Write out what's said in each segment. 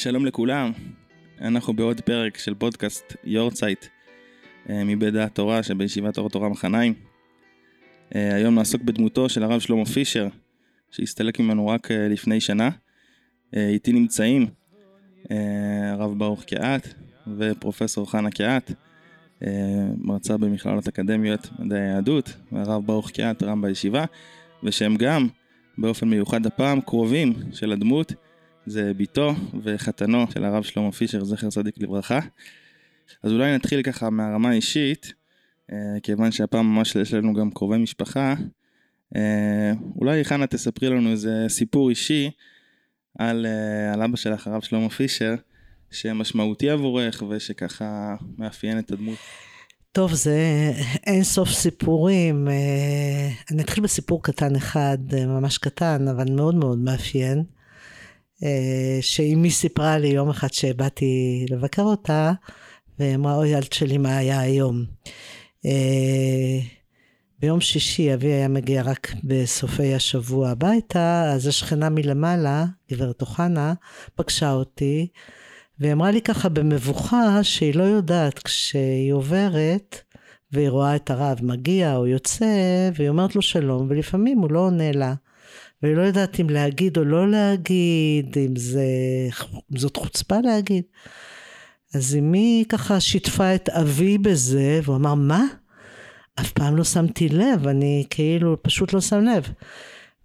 שלום לכולם, אנחנו בעוד פרק של פודקאסט יורצייט מבית דעת תורה שבישיבת אור תורה מחניים. אה, היום נעסוק בדמותו של הרב שלמה פישר, שהסתלק ממנו רק אה, לפני שנה. אה, איתי נמצאים הרב ברוך קיאט ופרופסור חנה קיאט, מרצה במכללות אקדמיות מדעי היהדות, והרב ברוך קיאט רם בישיבה, ושהם גם, באופן מיוחד הפעם, קרובים של הדמות. זה בתו וחתנו של הרב שלמה פישר, זכר צדיק לברכה. אז אולי נתחיל ככה מהרמה האישית, אה, כיוון שהפעם ממש יש לנו גם קרובי משפחה. אה, אולי חנה תספרי לנו איזה סיפור אישי על, אה, על אבא שלך, הרב שלמה פישר, שמשמעותי עבורך ושככה מאפיין את הדמות. טוב, זה אין סוף סיפורים. אני אתחיל בסיפור קטן אחד, ממש קטן, אבל מאוד מאוד מאפיין. שאימי סיפרה לי יום אחד שבאתי לבקר אותה, ואמרה, אוי, ילד שלי, מה היה היום? אה, ביום שישי אבי היה מגיע רק בסופי השבוע הביתה, אז השכנה מלמעלה, גברת אוחנה, פגשה אותי, והיא אמרה לי ככה במבוכה שהיא לא יודעת כשהיא עוברת והיא רואה את הרב מגיע או יוצא, והיא אומרת לו שלום, ולפעמים הוא לא עונה לה. והיא לא יודעת אם להגיד או לא להגיד, אם, זה, אם זאת חוצפה להגיד. אז אמי ככה שיתפה את אבי בזה, והוא אמר, מה? אף פעם לא שמתי לב, אני כאילו פשוט לא שם לב.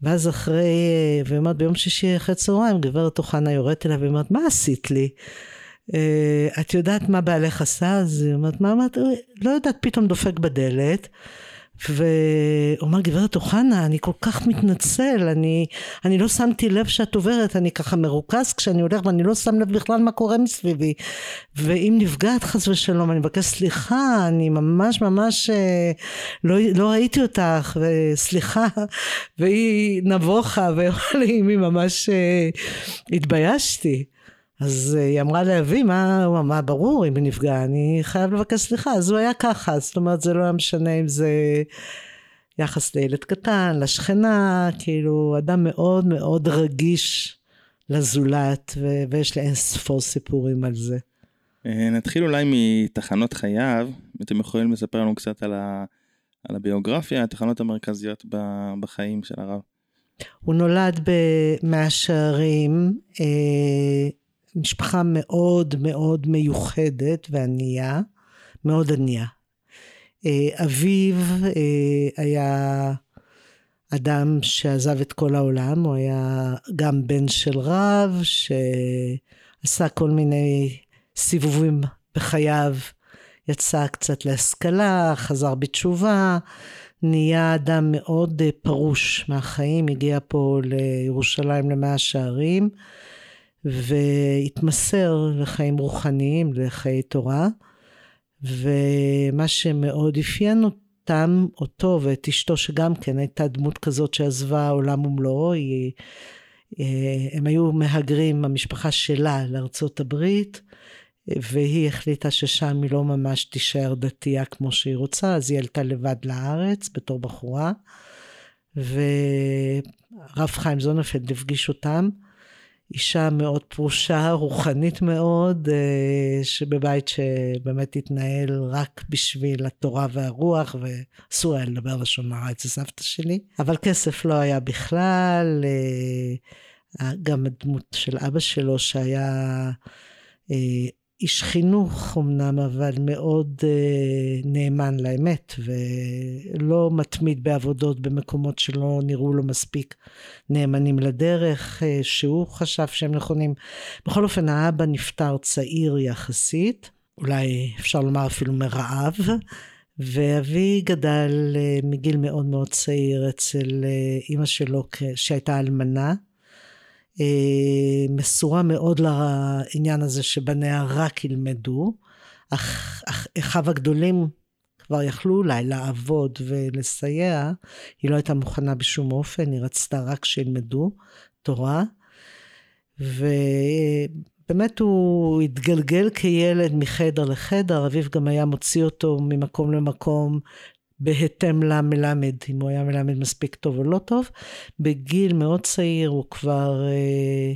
ואז אחרי, והיא אומרת, ביום שישי אחרי צהריים, גברת אוחנה יורדת אליו, והיא אומרת, מה עשית לי? אה, את יודעת מה בעלך עשה? אז היא אומרת, מה אמרת? לא יודעת, פתאום דופק בדלת. והוא אמר, גברת אוחנה, אני כל כך מתנצל, אני, אני לא שמתי לב שאת עוברת, אני ככה מרוכז כשאני הולך ואני לא שם לב בכלל מה קורה מסביבי. ואם נפגעת חס ושלום, אני מבקש סליחה, אני ממש ממש אה, לא, לא ראיתי אותך, וסליחה, והיא נבוכה, ואמרה לי, אמי, ממש אה, התביישתי. אז אה, היא אמרה לאבי, מה, הוא אמר, ברור, אם היא נפגעה, אני חייב לבקש סליחה. אז הוא היה ככה, זאת אומרת, זה לא היה משנה אם זה יחס לילד קטן, לשכנה, כאילו, אדם מאוד מאוד רגיש לזולת, ו- ויש לי אין ספור סיפורים על זה. אה, נתחיל אולי מתחנות חייו, אתם יכולים לספר לנו קצת על, ה... על הביוגרפיה, התחנות המרכזיות בחיים של הרב. הוא נולד במאה שערים, אה, משפחה מאוד מאוד מיוחדת וענייה, מאוד ענייה. אה, אביו אה, היה אדם שעזב את כל העולם, הוא היה גם בן של רב, שעשה כל מיני סיבובים בחייו, יצא קצת להשכלה, חזר בתשובה, נהיה אדם מאוד אה, פרוש מהחיים, הגיע פה לירושלים למאה שערים. והתמסר לחיים רוחניים, לחיי תורה, ומה שמאוד אפיין אותם, אותו ואת אשתו, שגם כן הייתה דמות כזאת שעזבה עולם ומלואו, היא, אה, הם היו מהגרים, המשפחה שלה, לארצות הברית, והיא החליטה ששם היא לא ממש תישאר דתייה כמו שהיא רוצה, אז היא עלתה לבד לארץ בתור בחורה, ורב חיים זונפלד הפגיש אותם. אישה מאוד פרושה, רוחנית מאוד, אה, שבבית שבאמת התנהל רק בשביל התורה והרוח, ואסור היה לדבר לשון הרע אצל סבתא שלי. אבל כסף לא היה בכלל, אה, גם הדמות של אבא שלו שהיה אה, איש חינוך אמנם, אבל מאוד uh, נאמן לאמת, ולא מתמיד בעבודות במקומות שלא נראו לו מספיק נאמנים לדרך, uh, שהוא חשב שהם נכונים. בכל אופן, האבא נפטר צעיר יחסית, אולי אפשר לומר אפילו מרעב, ואבי גדל uh, מגיל מאוד מאוד צעיר אצל uh, אימא שלו שהייתה אלמנה. אה, מסורה מאוד לעניין הזה שבניה רק ילמדו, אך, אחיו הגדולים כבר יכלו אולי לעבוד ולסייע, היא לא הייתה מוכנה בשום אופן, היא רצתה רק שילמדו תורה. ובאמת הוא התגלגל כילד מחדר לחדר, אביו גם היה מוציא אותו ממקום למקום בהתאם למלמד, אם הוא היה מלמד מספיק טוב או לא טוב. בגיל מאוד צעיר הוא כבר אה,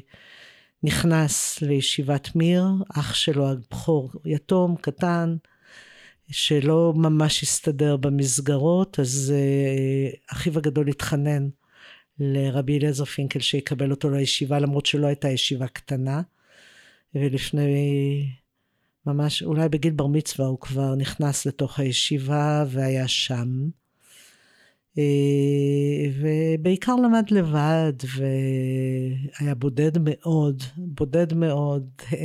נכנס לישיבת מיר, אח שלו הבכור יתום, קטן, שלא ממש הסתדר במסגרות, אז uh, אחיו הגדול התחנן לרבי אליעזר פינקל שיקבל אותו לישיבה, למרות שלא הייתה ישיבה קטנה. ולפני, ממש, אולי בגיל בר מצווה הוא כבר נכנס לתוך הישיבה והיה שם. Uh, ובעיקר למד לבד, והיה בודד מאוד, בודד מאוד. Uh,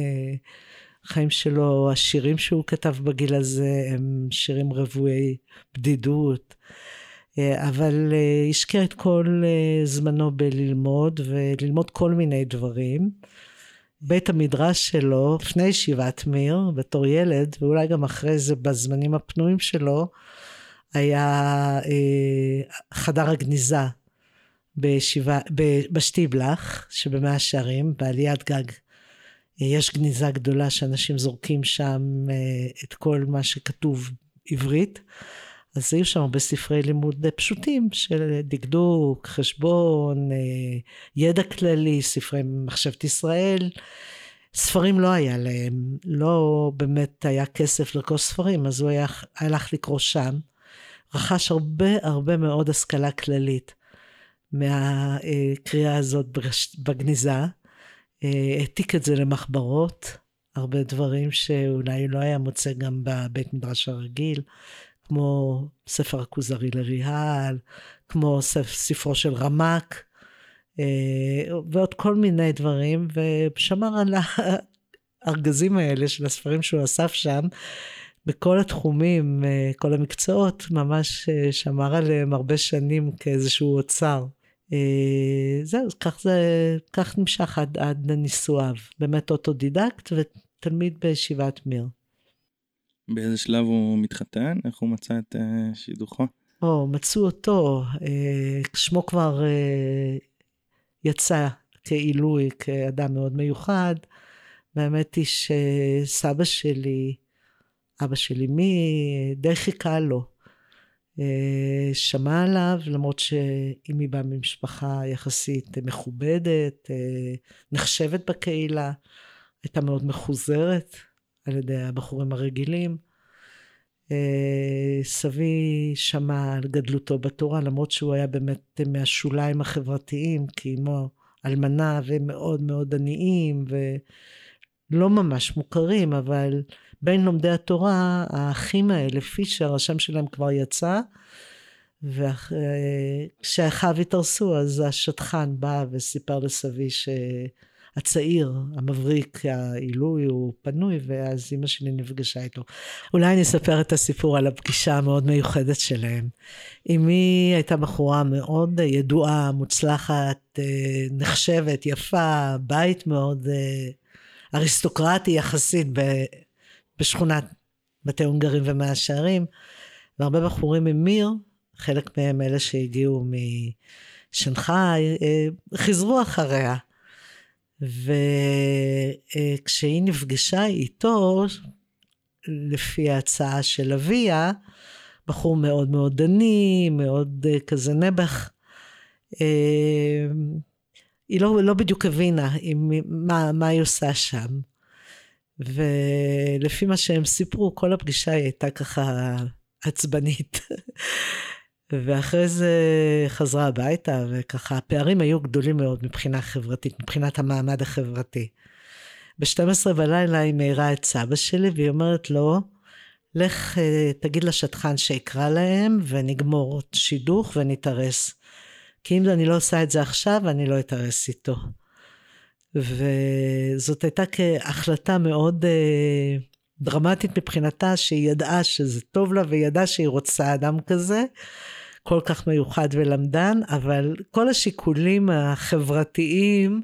החיים שלו, השירים שהוא כתב בגיל הזה הם שירים רוויי בדידות, אה, אבל אה, השקיע את כל אה, זמנו בללמוד וללמוד כל מיני דברים. בית המדרש שלו, לפני ישיבת מיר, בתור ילד, ואולי גם אחרי זה בזמנים הפנויים שלו, היה חדר הגניזה בישיבה, בשטיבלח שבמאה שערים, בעליית גג יש גניזה גדולה שאנשים זורקים שם אה, את כל מה שכתוב עברית. אז היו שם הרבה ספרי לימוד פשוטים של דקדוק, חשבון, אה, ידע כללי, ספרי מחשבת ישראל. ספרים לא היה להם, לא באמת היה כסף לרכוש ספרים, אז הוא היה, הלך לקרוא שם. רכש הרבה הרבה מאוד השכלה כללית מהקריאה הזאת בגניזה. אה, העתיק את זה למחברות, הרבה דברים שאולי לא היה מוצא גם בבית מדרש הרגיל, כמו ספר הכוזרי לריהל, כמו ספרו של רמק, אה, ועוד כל מיני דברים, ושמר על הארגזים האלה של הספרים שהוא אסף שם, בכל התחומים, אה, כל המקצועות, ממש שמר עליהם הרבה שנים כאיזשהו אוצר. אה, זהו, כך זה, כך נמשך עד, עד נישואיו. באמת אוטודידקט ותלמיד בישיבת מיר. באיזה שלב הוא מתחתן? איך הוא מצא את אה, שידוכו? או, מצאו אותו. אה, שמו כבר אה, יצא כעילוי, כאדם מאוד מיוחד. והאמת היא שסבא שלי, אבא שלי, מי די חיכה לו. אה, שמע עליו, למרות שאם היא באה ממשפחה יחסית מכובדת, אה, נחשבת בקהילה, הייתה מאוד מחוזרת על ידי הבחורים הרגילים. אה, סבי שמע על גדלותו בתורה, למרות שהוא היה באמת מהשוליים החברתיים, כי אמו אלמנה ומאוד מאוד עניים ולא ממש מוכרים, אבל בין לומדי התורה, האחים האלה, פישר, השם שלהם כבר יצא, וכשאחיו התארסו, אז השטחן בא וסיפר לסבי שהצעיר, המבריק, העילוי, הוא פנוי, ואז אימא שלי נפגשה איתו. אולי אני אספר את הסיפור על הפגישה המאוד מיוחדת שלהם. אמי הייתה בחורה מאוד ידועה, מוצלחת, נחשבת, יפה, בית מאוד אריסטוקרטי יחסית בשכונת בתי הונגרים ומאה שערים, והרבה בחורים ממיר, חלק מהם אלה שהגיעו משנגחאי, אה, חזרו אחריה. וכשהיא נפגשה איתו, לפי ההצעה של אביה, בחור מאוד מאוד דני, מאוד אה, כזה נעבך, אה, היא לא, לא בדיוק הבינה מה, מה היא עושה שם. ולפי מה שהם סיפרו, כל הפגישה היא הייתה ככה עצבנית. ואחרי זה חזרה הביתה, וככה הפערים היו גדולים מאוד מבחינה חברתית, מבחינת המעמד החברתי. ב-12 בלילה היא מעירה את סבא שלי, והיא אומרת לו, לך אה, תגיד לשטחן שיקרא להם, ונגמור שידוך ונתארס. כי אם אני לא עושה את זה עכשיו, אני לא אתארס איתו. וזאת הייתה כהחלטה מאוד אה, דרמטית מבחינתה, שהיא ידעה שזה טוב לה והיא ידעה שהיא רוצה אדם כזה, כל כך מיוחד ולמדן, אבל כל השיקולים החברתיים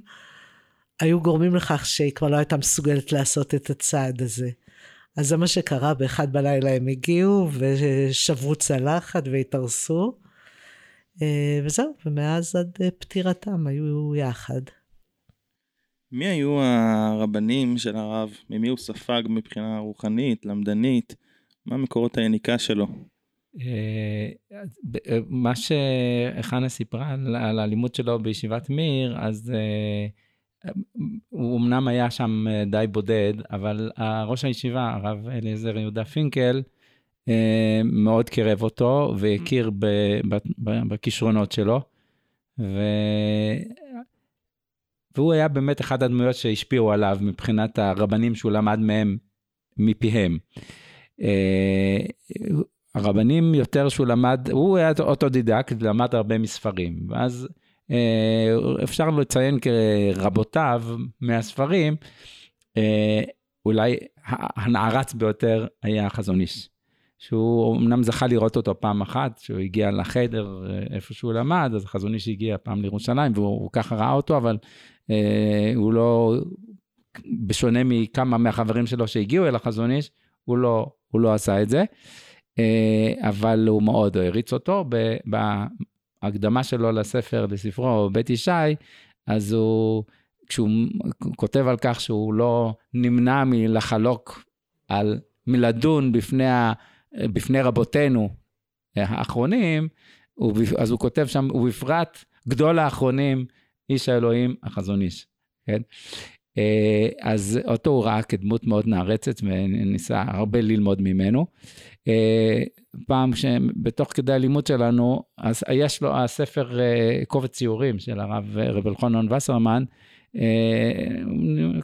היו גורמים לכך שהיא כבר לא הייתה מסוגלת לעשות את הצעד הזה. אז זה מה שקרה, באחד בלילה הם הגיעו ושברו צלחת והתארסו. אה, וזהו, ומאז עד פטירתם היו יחד. מי היו הרבנים של הרב? ממי הוא ספג מבחינה רוחנית, למדנית? מה מקורות היניקה שלו? אה, אה, מה שחנה סיפרה על הלימוד שלו בישיבת מיר, אז הוא אמנם היה שם אה, די בודד, אבל ראש הישיבה, הרב אליעזר יהודה פינקל, אה, מאוד קירב אותו והכיר בכישרונות שלו. ו... והוא היה באמת אחת הדמויות שהשפיעו עליו מבחינת הרבנים שהוא למד מהם, מפיהם. הרבנים יותר שהוא למד, הוא היה אוטודידקט, למד הרבה מספרים. ואז אה, אפשר לציין כרבותיו מהספרים, אה, אולי הנערץ ביותר היה החזון איש. שהוא אמנם זכה לראות אותו פעם אחת, שהוא הגיע לחדר אה, איפה שהוא למד, אז החזון איש הגיע פעם לירושלים, והוא ככה ראה אותו, אבל אה, הוא לא, בשונה מכמה מהחברים שלו שהגיעו אל החזון איש, הוא לא, הוא לא עשה את זה, אבל הוא מאוד העריץ אותו. בהקדמה שלו לספר, לספרו בית ישי, אז הוא, כשהוא כותב על כך שהוא לא נמנע מלחלוק על, מלדון בפני ה... בפני רבותינו האחרונים, אז הוא כותב שם, ובפרט גדול האחרונים, איש האלוהים, החזון איש, כן? אה, אז אותו הוא ראה כדמות מאוד נערצת וניסה הרבה ללמוד ממנו. אה, פעם שבתוך כדי הלימוד שלנו, אז יש לו הספר אה, קובץ ציורים של הרב רב אלחונן וסרמן,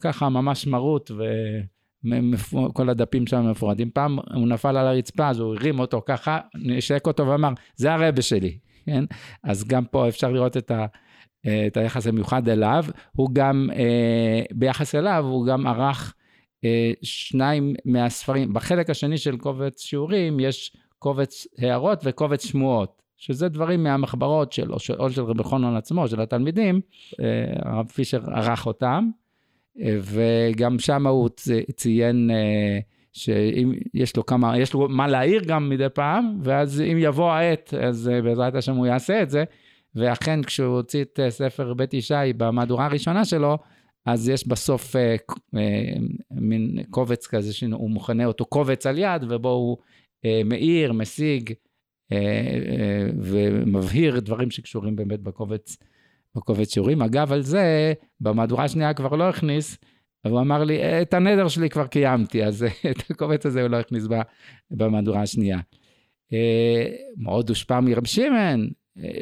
ככה ממש מרות כל הדפים שם מפורדים. פעם הוא נפל על הרצפה, אז הוא הרים אותו ככה, נשק אותו ואמר, זה הרבה שלי, כן? אז גם פה אפשר לראות את, ה, את היחס המיוחד אליו. הוא גם, אה, ביחס אליו, הוא גם ערך אה, שניים מהספרים. בחלק השני של קובץ שיעורים, יש קובץ הערות וקובץ שמועות. שזה דברים מהמחברות של, או של, רבי חונן עצמו, של התלמידים, אה, הרב פישר ערך אותם, וגם שם הוא ציין אה, שאם יש לו כמה, יש לו מה להעיר גם מדי פעם, ואז אם יבוא העת, אז אה, בעזרת השם הוא יעשה את זה. ואכן, כשהוא הוציא את אה, ספר בית ישי במהדורה הראשונה שלו, אז יש בסוף אה, אה, מין קובץ כזה שהוא מכנה אותו קובץ על יד, ובו הוא אה, מאיר, משיג אה, אה, ומבהיר דברים שקשורים באמת בקובץ בקובץ שיעורים. אגב, על זה, במהדורה השנייה כבר לא הכניס, הוא אמר לי, את הנדר שלי כבר קיימתי, אז את הקובץ הזה הוא לא הכניס במהדורה השנייה. אה, מאוד הושפע מרב שמעון, אה,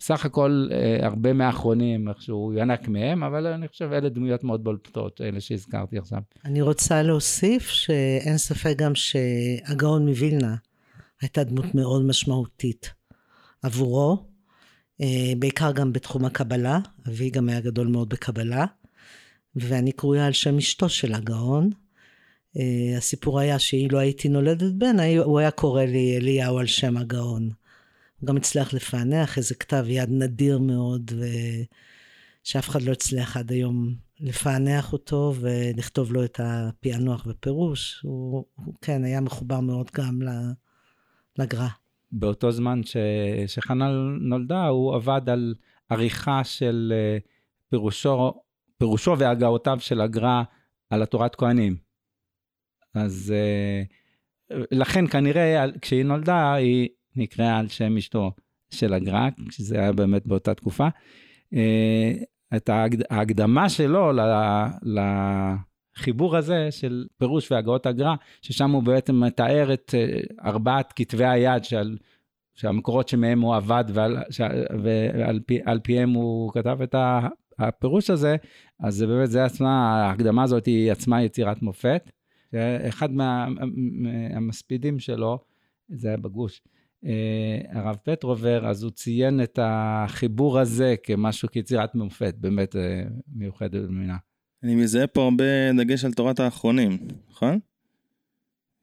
סך הכל אה, הרבה מהאחרונים, איכשהו ינק מהם, אבל אני חושב אלה דמויות מאוד בולטות, אלה שהזכרתי עכשיו. אני רוצה להוסיף שאין ספק גם שהגאון מווילנה הייתה דמות מאוד משמעותית עבורו, אה, בעיקר גם בתחום הקבלה, אבי גם היה גדול מאוד בקבלה, ואני קרויה על שם אשתו של הגאון. אה, הסיפור היה שאילו הייתי נולדת בן, הוא היה קורא לי אליהו על שם הגאון. הוא גם הצליח לפענח איזה כתב יד נדיר מאוד, שאף אחד לא הצליח עד היום לפענח אותו ולכתוב לו את הפענוח ופירוש. הוא, הוא כן, היה מחובר מאוד גם לגר"א. באותו זמן ש, שחנה נולדה, הוא עבד על עריכה של אה, פירושו, פירושו והגהותיו של הגר"א על התורת כהנים. אז אה, לכן כנראה כשהיא נולדה, היא נקראה על שם אשתו של הגר"א, שזה היה באמת באותה תקופה. אה, את ההקדמה שלו לחיבור הזה של פירוש והגאות הגר"א, ששם הוא בעצם מתאר את אה, ארבעת כתבי היד שעל, שהמקורות שמהם הוא עבד ועל, ועל פי, פיהם הוא כתב את הפירוש הזה, אז זה באמת, זה עצמה, ההקדמה הזאת היא עצמה יצירת מופת. אחד מהמספידים מה, שלו, זה היה בגוש, הרב פטרובר, אז הוא ציין את החיבור הזה כמשהו, כיצירת מופת, באמת אה, מיוחדת במינה. אני מזהה פה הרבה דגש על תורת האחרונים, נכון?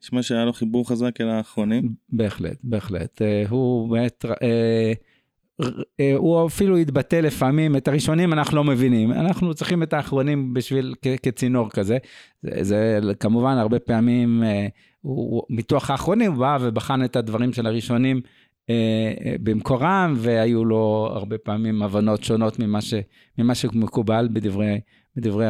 נשמע שהיה לו חיבור חזק אל האחרונים. בהחלט, בהחלט. אה, הוא באמת, הוא אפילו התבטא לפעמים, את הראשונים אנחנו לא מבינים, אנחנו צריכים את האחרונים בשביל, כצינור כזה. זה, זה כמובן הרבה פעמים הוא, מתוך האחרונים הוא בא ובחן את הדברים של הראשונים אה, אה, במקורם, והיו לו הרבה פעמים הבנות שונות ממה, ש, ממה שמקובל בדברי, בדברי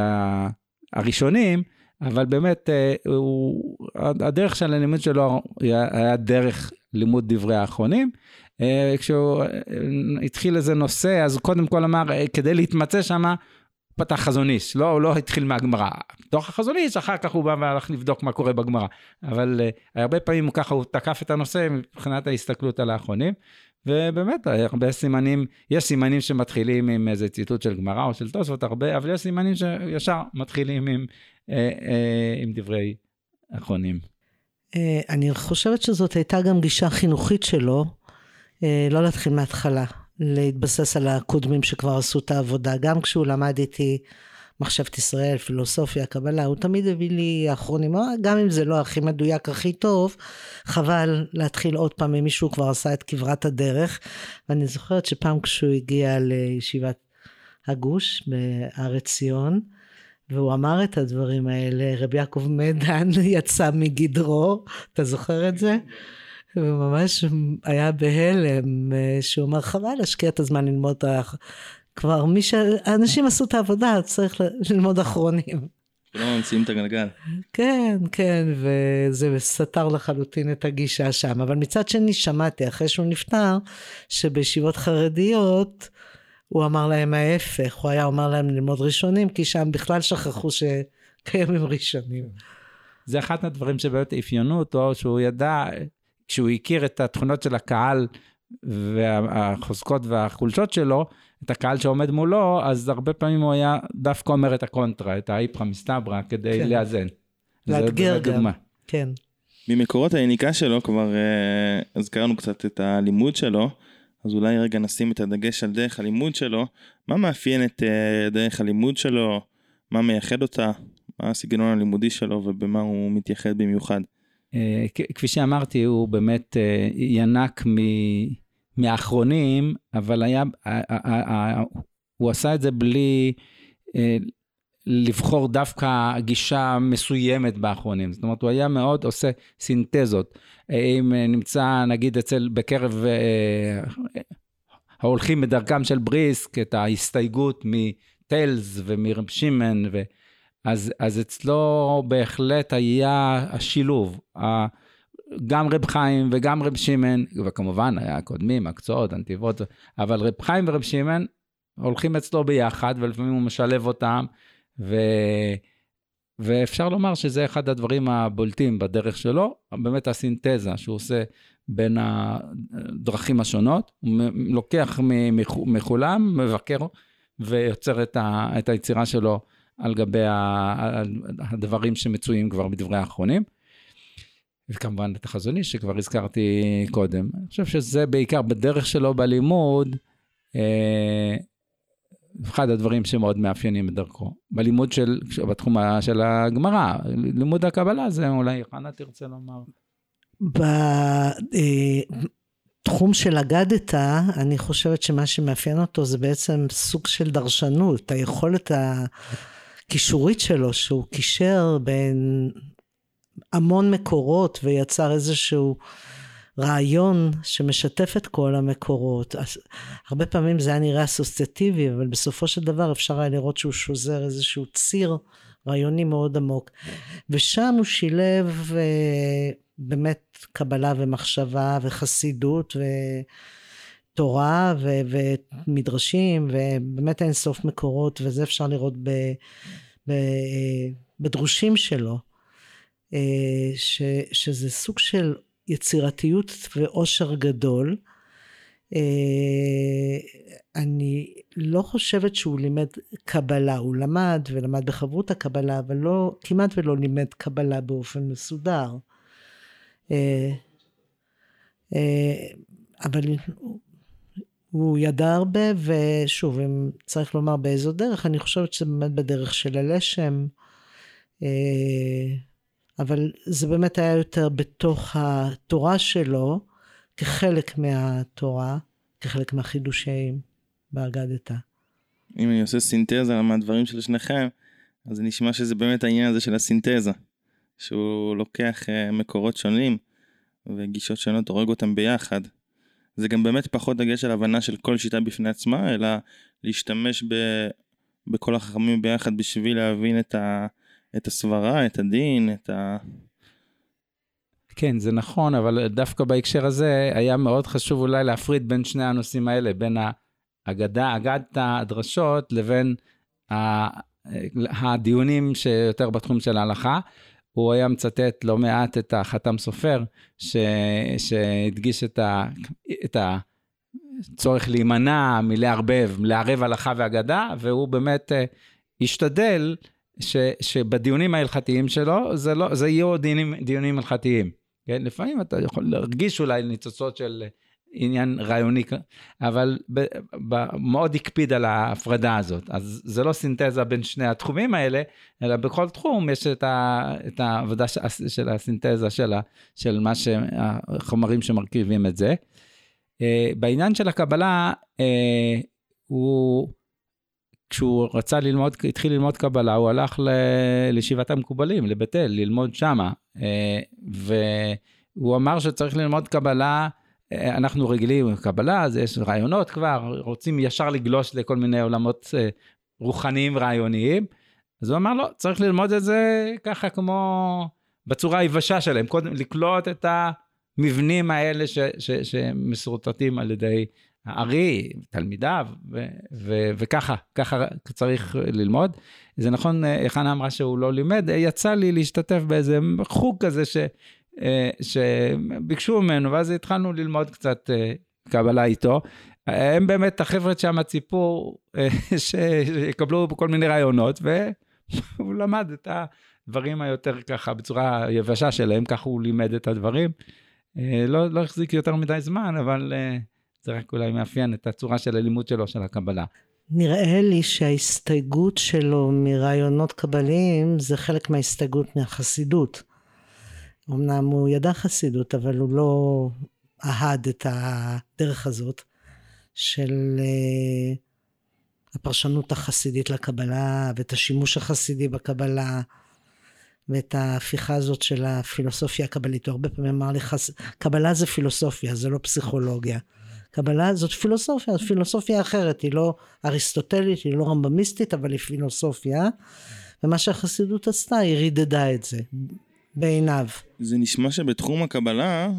הראשונים, אבל באמת, אה, הוא, הדרך של הלימוד שלו היה, היה דרך לימוד דברי האחרונים. אה, כשהוא אה, התחיל איזה נושא, אז קודם כל אמר, אה, כדי להתמצא שמה, פתח חזון איש, לא, לא התחיל מהגמרא. בתוך החזון איש, אחר כך הוא בא והלך לבדוק מה קורה בגמרא. אבל uh, הרבה פעמים ככה, הוא תקף את הנושא מבחינת ההסתכלות על האחרונים, ובאמת, הרבה סימנים, יש סימנים שמתחילים עם איזה ציטוט של גמרא או של תוספות, הרבה, אבל יש סימנים שישר מתחילים עם, uh, uh, עם דברי אחרונים. אני חושבת שזאת הייתה גם גישה חינוכית שלו, לא להתחיל מההתחלה. להתבסס על הקודמים שכבר עשו את העבודה. גם כשהוא למד איתי מחשבת ישראל, פילוסופיה, קבלה, הוא תמיד הביא לי האחרונים, גם אם זה לא הכי מדויק, הכי טוב, חבל להתחיל עוד פעם עם מישהו כבר עשה את כברת הדרך. ואני זוכרת שפעם כשהוא הגיע לישיבת הגוש בארץ ציון, והוא אמר את הדברים האלה, רבי יעקב מדן יצא מגדרו, אתה זוכר את זה? וממש היה בהלם, אה, שהוא אמר, חבל להשקיע את הזמן ללמוד, כבר מי שאנשים עשו את העבודה, צריך ללמוד אחרונים. לא ממציאים את הגלגל. כן, כן, וזה סתר לחלוטין את הגישה שם. אבל מצד שני, שמעתי, אחרי שהוא נפטר, שבישיבות חרדיות, הוא אמר להם ההפך, הוא היה אומר להם ללמוד ראשונים, כי שם בכלל שכחו שקיימים ראשונים. זה אחד הדברים שבאמת אפיינו אותו, שהוא ידע כשהוא הכיר את התכונות של הקהל והחוזקות והחולשות שלו, את הקהל שעומד מולו, אז הרבה פעמים הוא היה דווקא אומר את הקונטרה, את האיפכא מסתברא, כדי כן. לאזן. לאתגר גם, כן. ממקורות היניקה שלו כבר אה, הזכרנו קצת את הלימוד שלו, אז אולי רגע נשים את הדגש על דרך הלימוד שלו. מה מאפיין את אה, דרך הלימוד שלו? מה מייחד אותה? מה הסגנון הלימודי שלו ובמה הוא מתייחד במיוחד? אה, כפי שאמרתי, הוא באמת אה, ינק מ... מהאחרונים, אבל היה, הוא עשה את זה בלי אה, לבחור דווקא גישה מסוימת באחרונים. זאת אומרת, הוא היה מאוד עושה סינתזות. אם נמצא, נגיד, אצל, בקרב ההולכים בדרכם של בריסק, את ההסתייגות מטיילס ומרב שימן, ו... אז, אז אצלו בהחלט היה השילוב. גם רב חיים וגם רב שמן, וכמובן היה קודמים, הקצועות, הנתיבות, אבל רב חיים ורב שמן הולכים אצלו ביחד, ולפעמים הוא משלב אותם, ו... ואפשר לומר שזה אחד הדברים הבולטים בדרך שלו, באמת הסינתזה שהוא עושה בין הדרכים השונות, הוא לוקח מכולם, מבקר ויוצר את, ה... את היצירה שלו על גבי הדברים שמצויים כבר בדברי האחרונים. וכמובן את החזוני שכבר הזכרתי קודם. אני חושב שזה בעיקר בדרך שלו בלימוד, אה, אחד הדברים שמאוד מאפיינים את דרכו. בלימוד של, בתחום של הגמרא, לימוד הקבלה זה אולי חנה תרצה לומר. בתחום של אגדת, אני חושבת שמה שמאפיין אותו זה בעצם סוג של דרשנות, היכולת ה... הקישורית שלו, שהוא קישר בין המון מקורות ויצר איזשהו רעיון שמשתף את כל המקורות. הרבה פעמים זה היה נראה אסוציאטיבי, אבל בסופו של דבר אפשר היה לראות שהוא שוזר איזשהו ציר רעיוני מאוד עמוק. ושם הוא שילב אה, באמת קבלה ומחשבה וחסידות ו... תורה ו- ומדרשים ובאמת אין סוף מקורות וזה אפשר לראות ב- ב- בדרושים שלו אה, ש- שזה סוג של יצירתיות ואושר גדול אה, אני לא חושבת שהוא לימד קבלה, הוא למד ולמד בחברות הקבלה, אבל לא, כמעט ולא לימד קבלה באופן מסודר. אה, אבל הוא ידע הרבה, ושוב, אם צריך לומר באיזו דרך, אני חושבת שזה באמת בדרך של הלשם, אה, אבל זה באמת היה יותר בתוך התורה שלו, כחלק מהתורה, כחלק מהחידושים באגדתא. אם אני עושה סינתזה מהדברים של שניכם, אז נשמע שזה באמת העניין הזה של הסינתזה, שהוא לוקח אה, מקורות שונים וגישות שונות, הורג אותם ביחד. זה גם באמת פחות דגש על הבנה של כל שיטה בפני עצמה, אלא להשתמש ב, בכל החכמים ביחד בשביל להבין את, ה, את הסברה, את הדין, את ה... כן, זה נכון, אבל דווקא בהקשר הזה היה מאוד חשוב אולי להפריד בין שני הנושאים האלה, בין האגדה, אגדת הדרשות, לבין הדיונים שיותר בתחום של ההלכה, הוא היה מצטט לא מעט את החתם סופר, ש, שהדגיש את, ה, את הצורך להימנע מלערבב, לערב הלכה ואגדה, והוא באמת אה, השתדל ש, שבדיונים ההלכתיים שלו, זה, לא, זה יהיו דיונים, דיונים הלכתיים. כן? לפעמים אתה יכול להרגיש אולי ניצוצות של עניין רעיוני, אבל ב, ב, מאוד הקפיד על ההפרדה הזאת. אז זה לא סינתזה בין שני התחומים האלה, אלא בכל תחום יש את, ה, את העבודה של, של הסינתזה של, ה, של מה שהחומרים שמרכיבים את זה. Uh, בעניין של הקבלה, uh, הוא, כשהוא רצה ללמוד, התחיל ללמוד קבלה, הוא הלך ל, לישיבת המקובלים, לבית אל, ללמוד שמה. Uh, והוא אמר שצריך ללמוד קבלה, אנחנו רגילים קבלה, אז יש רעיונות כבר, רוצים ישר לגלוש לכל מיני עולמות אה, רוחניים רעיוניים. אז הוא אמר, לא, צריך ללמוד את זה ככה כמו בצורה היבשה שלהם, קודם לקלוט את המבנים האלה ש, ש, שמסורטטים על ידי הארי, תלמידיו, ו, ו, וככה, ככה צריך ללמוד. זה נכון, אה, חנה אמרה שהוא לא לימד, יצא לי להשתתף באיזה חוג כזה ש... אה, שביקשו ממנו, ואז התחלנו ללמוד קצת אה, קבלה איתו. הם באמת, החבר'ה שם ציפו אה, שיקבלו כל מיני רעיונות, והוא למד את הדברים היותר ככה בצורה יבשה שלהם, ככה הוא לימד את הדברים. לא, לא החזיק יותר מדי זמן, אבל זה רק אולי מאפיין את הצורה של הלימוד שלו, של הקבלה. נראה לי שההסתייגות שלו מרעיונות קבליים זה חלק מההסתייגות מהחסידות. אמנם הוא ידע חסידות, אבל הוא לא אהד את הדרך הזאת של אה, הפרשנות החסידית לקבלה, ואת השימוש החסידי בקבלה, ואת ההפיכה הזאת של הפילוסופיה הקבלית. הוא הרבה פעמים אמר לי, חס... קבלה זה פילוסופיה, זה לא פסיכולוגיה. קבלה זאת פילוסופיה, זאת פילוסופיה אחרת, היא לא אריסטוטלית, היא לא רמב"מיסטית, אבל היא פילוסופיה. ומה שהחסידות עשתה, היא רידדה את זה. בעיניו. זה נשמע שבתחום הקבלה,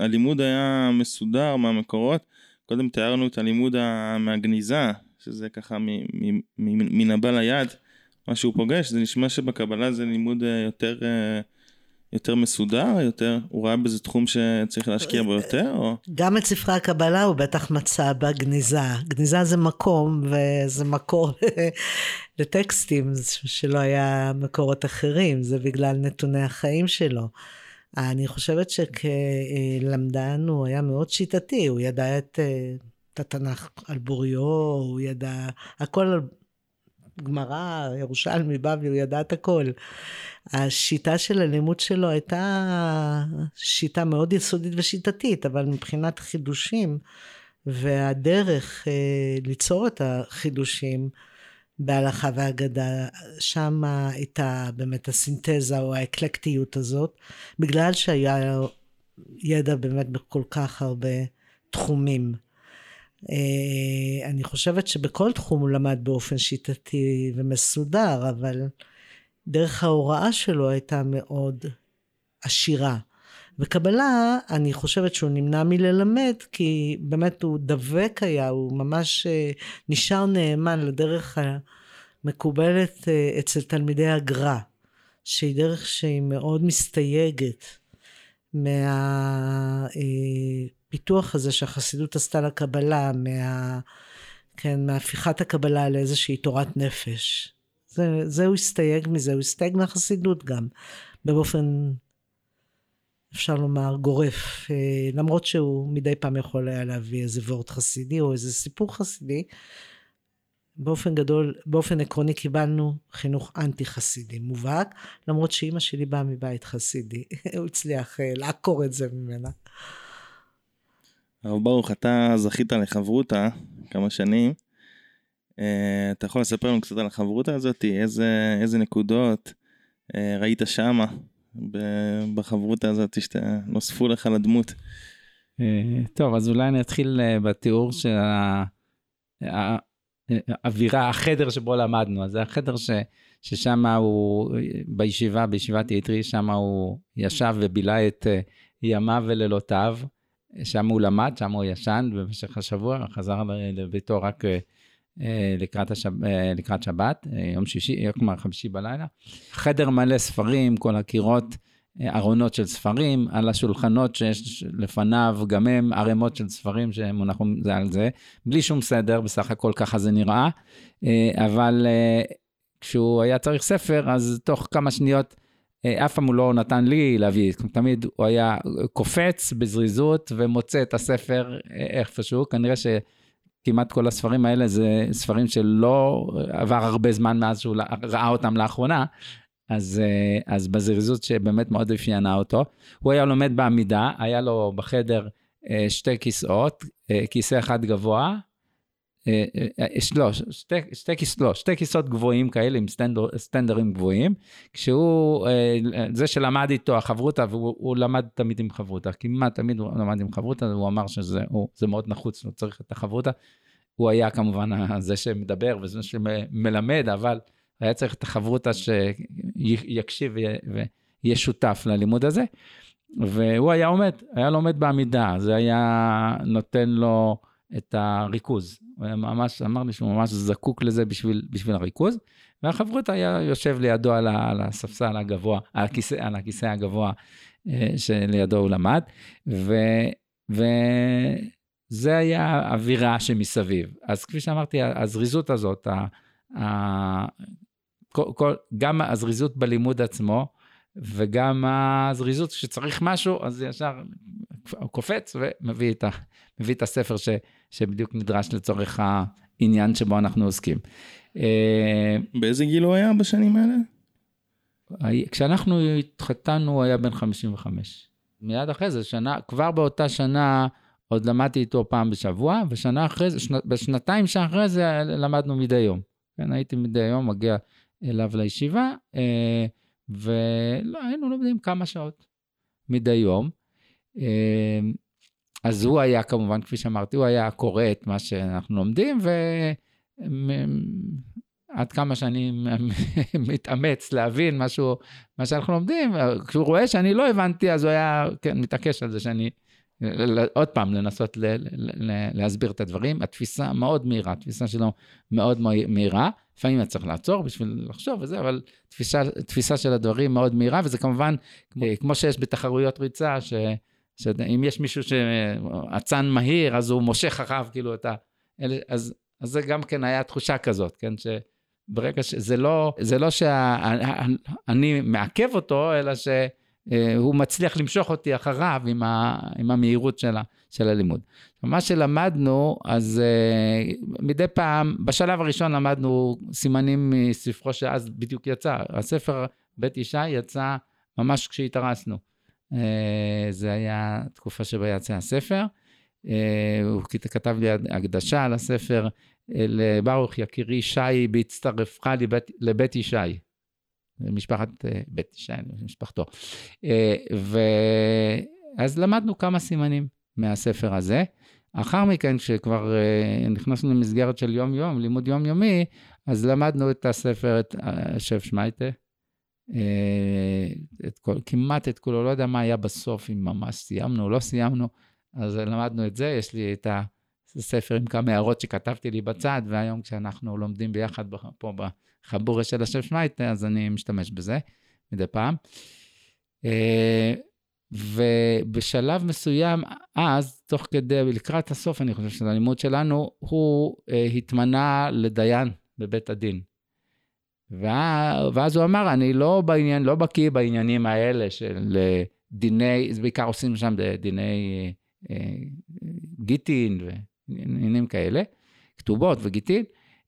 הלימוד היה מסודר מהמקורות. קודם תיארנו את הלימוד מהגניזה, שזה ככה מן הבא ליד, מה שהוא פוגש, זה נשמע שבקבלה זה לימוד אה, יותר... יותר מסודר, יותר, הוא ראה בזה תחום שצריך להשקיע בו יותר, או? גם את ספרי הקבלה הוא בטח מצא בגניזה. גניזה זה מקום, וזה מקור לטקסטים שלא היה מקורות אחרים, זה בגלל נתוני החיים שלו. אני חושבת שכלמדן הוא היה מאוד שיטתי, הוא ידע את, אה, את התנ"ך על בוריו, הוא ידע הכל על גמרא, ירושלמי, בבלי, הוא ידע את הכל. השיטה של הלימוד שלו הייתה שיטה מאוד יסודית ושיטתית, אבל מבחינת חידושים והדרך אה, ליצור את החידושים בהלכה והגדה, שם הייתה באמת הסינתזה או האקלקטיות הזאת, בגלל שהיה ידע באמת בכל כך הרבה תחומים. אה, אני חושבת שבכל תחום הוא למד באופן שיטתי ומסודר, אבל דרך ההוראה שלו הייתה מאוד עשירה. וקבלה, אני חושבת שהוא נמנע מללמד, כי באמת הוא דבק היה, הוא ממש אה, נשאר נאמן לדרך המקובלת אה, אצל תלמידי הגר"א, שהיא דרך שהיא מאוד מסתייגת מה... הפיתוח הזה שהחסידות עשתה לקבלה, מה... כן, מהפיכת הקבלה לאיזושהי תורת נפש. זה, זה הוא הסתייג מזה, הוא הסתייג מהחסידות גם, באופן, אפשר לומר, גורף. אה, למרות שהוא מדי פעם יכול היה להביא איזה וורט חסידי או איזה סיפור חסידי, באופן גדול, באופן עקרוני קיבלנו חינוך אנטי חסידי מובהק, למרות שאימא שלי באה מבית חסידי, הוא הצליח אה, לעקור את זה ממנה. הרב ברוך, אתה זכית לחברותה כמה שנים. Uh, אתה יכול לספר לנו קצת על החברותה הזאת? איזה, איזה נקודות uh, ראית שמה בחברותה הזאת שנוספו לך לדמות? Uh, טוב, אז אולי אני אתחיל בתיאור של האווירה, החדר שבו למדנו. אז זה החדר ש, ששם הוא, בישיבה, בישיבת יתרי, שם הוא ישב ובילה את ימיו ולילותיו. שם הוא למד, שם הוא ישן במשך השבוע, חזר לביתו רק אה, אה, לקראת, השב, אה, לקראת שבת, יום שישי, כלומר חמישי בלילה. חדר מלא ספרים, כל הקירות, ארונות של ספרים, על השולחנות שיש לפניו גם הם ערימות של ספרים שמונחים זה על זה, בלי שום סדר, בסך הכל ככה זה נראה, אבל כשהוא היה צריך ספר, אז תוך כמה שניות, אף פעם הוא לא נתן לי להביא, תמיד הוא היה קופץ בזריזות ומוצא את הספר איפשהו, כנראה ש... כמעט כל הספרים האלה זה ספרים שלא עבר הרבה זמן מאז שהוא ראה אותם לאחרונה, אז, אה, אז בזריזות שבאמת מאוד אפיינה אותו. הוא היה לומד בעמידה, היה לו בחדר אה, שתי כיסאות, אה, כיסא אחד גבוה, לא, שתי, שתי, כיס, לא, שתי כיסאות גבוהים כאלה עם סטנדר, סטנדרים גבוהים, כשהוא, זה שלמד איתו החברותה, והוא למד תמיד עם חברותה, כמעט תמיד הוא למד עם חברותה, והוא אמר שזה הוא, מאוד נחוץ, הוא צריך את החברותה. הוא היה כמובן זה שמדבר וזה שמלמד, אבל היה צריך את החברותא שיקשיב ויהיה שותף ללימוד הזה. והוא היה עומד, היה לומד בעמידה, זה היה נותן לו את הריכוז. הוא ממש, אמר לי שהוא ממש זקוק לזה בשביל, בשביל הריכוז. והחברות היה יושב לידו על, ה, על הספסל הגבוה, על הכיסא, על הכיסא הגבוה אה, שלידו הוא למד. ו, וזה היה האווירה שמסביב. אז כפי שאמרתי, הזריזות הזאת, ה, ה, כל, כל, גם הזריזות בלימוד עצמו, וגם הזריזות שצריך משהו, אז ישר הוא קופץ ומביא את, ה, את הספר ש, שבדיוק נדרש לצורך העניין שבו אנחנו עוסקים. אה, באיזה גיל הוא היה בשנים האלה? כשאנחנו התחתנו הוא היה בן 55. מיד אחרי זה, שנה, כבר באותה שנה עוד למדתי איתו פעם בשבוע, ושנה אחרי זה, שנת, בשנתיים שאחרי זה למדנו מדי יום. כן, הייתי מדי יום מגיע אליו לישיבה, אה, והיינו לומדים כמה שעות מדי יום. אה, אז הוא היה כמובן, כפי שאמרתי, הוא היה קורא את מה שאנחנו לומדים, ועד כמה שאני מתאמץ להבין משהו, מה שאנחנו לומדים, כשהוא רואה שאני לא הבנתי, אז הוא היה כן, מתעקש על זה שאני עוד פעם, לנסות ל, ל, ל, להסביר את הדברים. התפיסה מאוד מהירה, התפיסה שלו מאוד מהירה. לפעמים אתה צריך לעצור בשביל לחשוב וזה, אבל תפיסה, תפיסה של הדברים מאוד מהירה, וזה כמובן, כמו, אה, כמו שיש בתחרויות ריצה, ש, שאם יש מישהו שאצן מהיר, אז הוא מושך אחריו, כאילו, את ה... אז, אז זה גם כן היה תחושה כזאת, כן? שברגע שזה לא, זה לא שאני מעכב אותו, אלא ש... אה, מצליח למשוך אותי אחריו עם, ה, עם המהירות של, ה, של הלימוד. מה שלמדנו, אז uh, מדי פעם, בשלב הראשון למדנו סימנים מספרו שאז בדיוק יצא. הספר בית אישה יצא ממש כשהתארסנו. Uh, זה היה תקופה שבה יצא הספר. Uh, הוא כתב לי הקדשה על הספר, לברוך יקירי שי בהצטרפך לבית, לבית ישי. משפחת אה, בית ישי, משפחתו. אה, ואז למדנו כמה סימנים מהספר הזה. אחר מכן, כשכבר אה, נכנסנו למסגרת של יום-יום, לימוד יומיומי, אז למדנו את הספר, את שף שמייטה, את כל, כמעט את כולו, לא יודע מה היה בסוף, אם ממש סיימנו או לא סיימנו, אז למדנו את זה, יש לי את הספר עם כמה הערות שכתבתי לי בצד, והיום כשאנחנו לומדים ביחד פה חבורה של השם שמייטה, אז אני משתמש בזה מדי פעם. אה, ובשלב מסוים, אז, תוך כדי, לקראת הסוף, אני חושב של הלימוד שלנו, הוא אה, התמנה לדיין בבית הדין. ואז הוא אמר, אני לא בעניין, לא בקיא בעניינים האלה של אה, דיני, בעיקר עושים שם דיני גיטין ועניינים כאלה, כתובות וגיטין.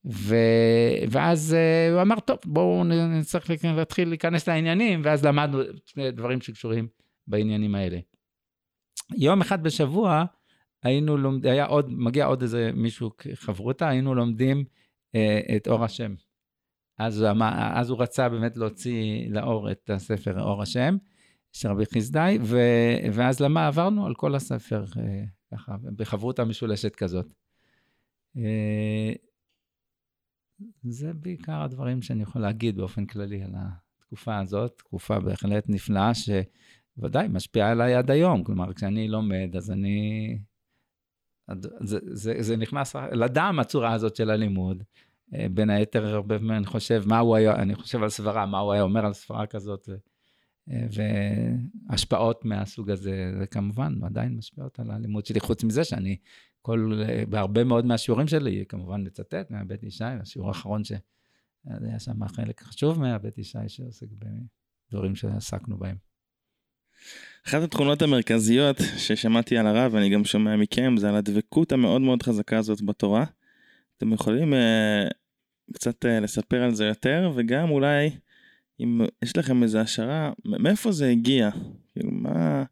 ו... ואז uh, הוא אמר, טוב, בואו נצטרך להתחיל להיכנס לעניינים, ואז למדנו דברים שקשורים בעניינים האלה. יום אחד בשבוע היינו לומדים, היה עוד, מגיע עוד איזה מישהו חברותה, היינו לומדים uh, את אור השם. אז, אז הוא רצה באמת להוציא לאור את הספר אור השם של רבי חסדאי. ואז למה עברנו על כל הספר, uh, ככה, בחברותה משולשת כזאת. Uh, זה בעיקר הדברים שאני יכול להגיד באופן כללי על התקופה הזאת, תקופה בהחלט נפלאה, שוודאי משפיעה עליי עד היום. כלומר, כשאני לומד, אז אני זה, זה, זה נכנס לדם הצורה הזאת של הלימוד. אה, בין היתר, הרבה פעמים אני חושב, מה הוא היה, אני חושב על סברה, מה הוא היה אומר על סברה כזאת, אה, והשפעות מהסוג הזה, זה כמובן עדיין משפיעות על הלימוד שלי, חוץ מזה שאני, כל, בהרבה מאוד מהשיעורים שלי, כמובן מצטט מהבית ישי, השיעור האחרון שהיה שם חלק חשוב מהבית ישי שעוסק בדברים שעסקנו בהם. אחת התכונות המרכזיות ששמעתי על הרב, ואני גם שומע מכם, זה על הדבקות המאוד מאוד חזקה הזאת בתורה. אתם יכולים uh, קצת uh, לספר על זה יותר, וגם אולי, אם יש לכם איזו השערה, מאיפה זה הגיע? כאילו, מה...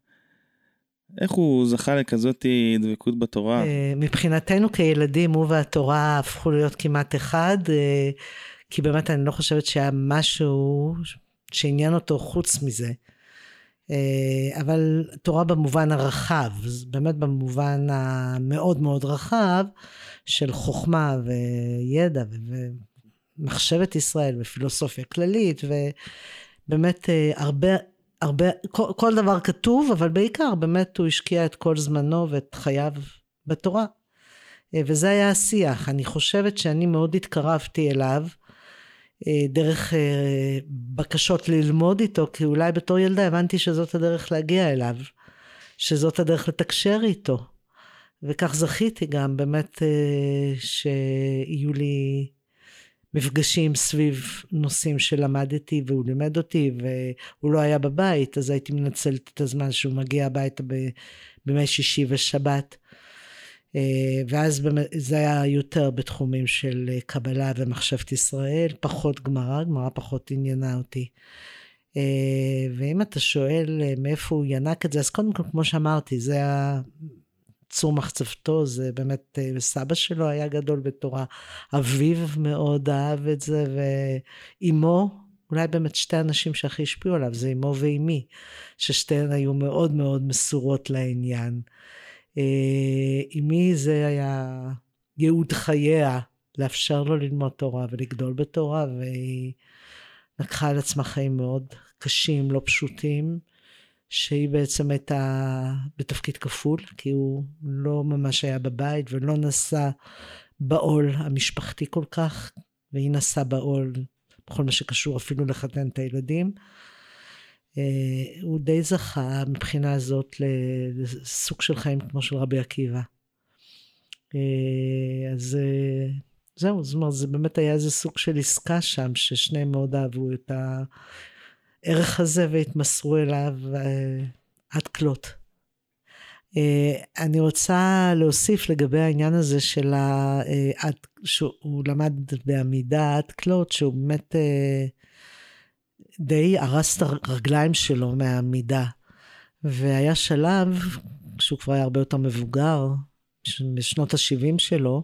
איך הוא זכה לכזאת דבקות בתורה? אה, מבחינתנו כילדים, הוא והתורה הפכו להיות כמעט אחד, כי באמת אני לא חושבת שהיה משהו שעניין אותו חוץ מזה. אה, אבל תורה במובן הרחב, באמת במובן המאוד מאוד רחב של חוכמה וידע ומחשבת ישראל ופילוסופיה כללית ובאמת אה, הרבה, הרבה, כל, כל דבר כתוב, אבל בעיקר באמת הוא השקיע את כל זמנו ואת חייו בתורה. אה, וזה היה השיח. אני חושבת שאני מאוד התקרבתי אליו. אה, דרך אה, בקשות ללמוד איתו, כי אולי בתור ילדה הבנתי שזאת הדרך להגיע אליו, שזאת הדרך לתקשר איתו. וכך זכיתי גם באמת אה, שיהיו לי מפגשים סביב נושאים שלמדתי והוא לימד אותי והוא לא היה בבית אז הייתי מנצלת את הזמן שהוא מגיע הביתה בימי שישי ושבת ואז באמת זה היה יותר בתחומים של אה, קבלה ומחשבת ישראל, פחות גמרא, גמרא פחות עניינה אותי. אה, ואם אתה שואל מאיפה הוא ינק את זה, אז קודם כל, כמו שאמרתי, זה היה צור מחצבתו, זה באמת, סבא שלו היה גדול בתורה, אביו מאוד אהב את זה, ואימו, אולי באמת שתי הנשים שהכי השפיעו עליו, זה אמו ואימי, ששתיהן היו מאוד מאוד מסורות לעניין. אה, זה היה ייעוד חייה, לאפשר לו ללמוד תורה ולגדול בתורה, והיא לקחה על עצמה חיים מאוד קשים, לא פשוטים, שהיא בעצם הייתה בתפקיד כפול, כי הוא לא ממש היה בבית ולא נשא בעול המשפחתי כל כך, והיא נשאה בעול בכל מה שקשור אפילו לחתן את הילדים. אה, הוא די זכה מבחינה זאת לסוג של חיים כמו של רבי עקיבא. אה, אז אה, זהו, זאת אומרת, זה באמת היה איזה סוג של עסקה שם, ששניהם מאוד אהבו את הערך הזה והתמסרו אליו עד כלות. אני רוצה להוסיף לגבי העניין הזה של ה... שהוא למד בעמידה עד כלות, שהוא באמת די הרס את הרגליים שלו מהעמידה. והיה שלב, כשהוא כבר היה הרבה יותר מבוגר, בשנות ה-70 שלו,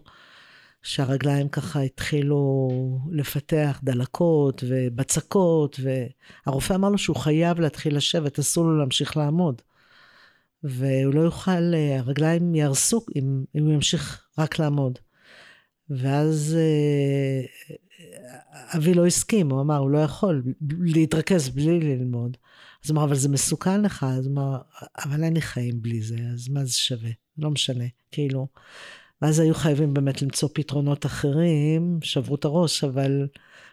שהרגליים ככה התחילו לפתח דלקות ובצקות, והרופא אמר לו שהוא חייב להתחיל לשבת, אסור לו להמשיך לעמוד. והוא לא יוכל, הרגליים יהרסו אם, אם הוא ימשיך רק לעמוד. ואז אה, אבי לא הסכים, הוא אמר, הוא לא יכול להתרכז בלי ללמוד. אז הוא אמר, אבל זה מסוכן לך, אז הוא אמר, אבל אין לי חיים בלי זה, אז מה זה שווה? לא משנה, כאילו. ואז היו חייבים באמת למצוא פתרונות אחרים, שברו את הראש, אבל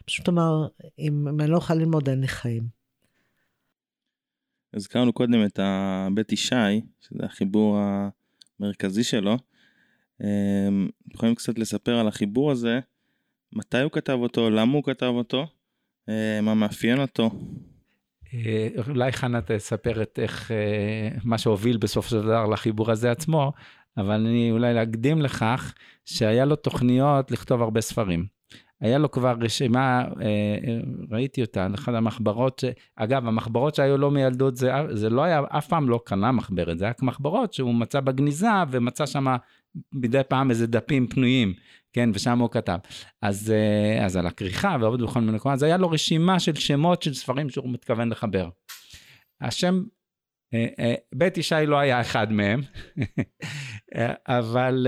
פשוט אמר, אם, אם אני לא אוכל ללמוד, אין לי חיים. הזכרנו קודם את בית ישי, שזה החיבור המרכזי שלו. אמ, יכולים קצת לספר על החיבור הזה, מתי הוא כתב אותו, למה הוא כתב אותו, אה, מה מאפיין אותו. אה, אולי חנה תספר את איך, אה, מה שהוביל בסופו של דבר לחיבור הזה עצמו, אבל אני אולי להקדים לכך שהיה לו תוכניות לכתוב הרבה ספרים. היה לו כבר רשימה, ראיתי אותה, אחת המחברות, אגב, המחברות שהיו לו מילדות, זה, זה לא היה, אף פעם לא קנה מחברת, זה היה מחברות שהוא מצא בגניזה ומצא שם מדי פעם איזה דפים פנויים, כן, ושם הוא כתב. אז, אה, אז על הכריכה ועובד בכל מיני מקומות, אז היה לו רשימה של שמות של ספרים שהוא מתכוון לחבר. השם, אה, אה, בית ישי לא היה אחד מהם, אבל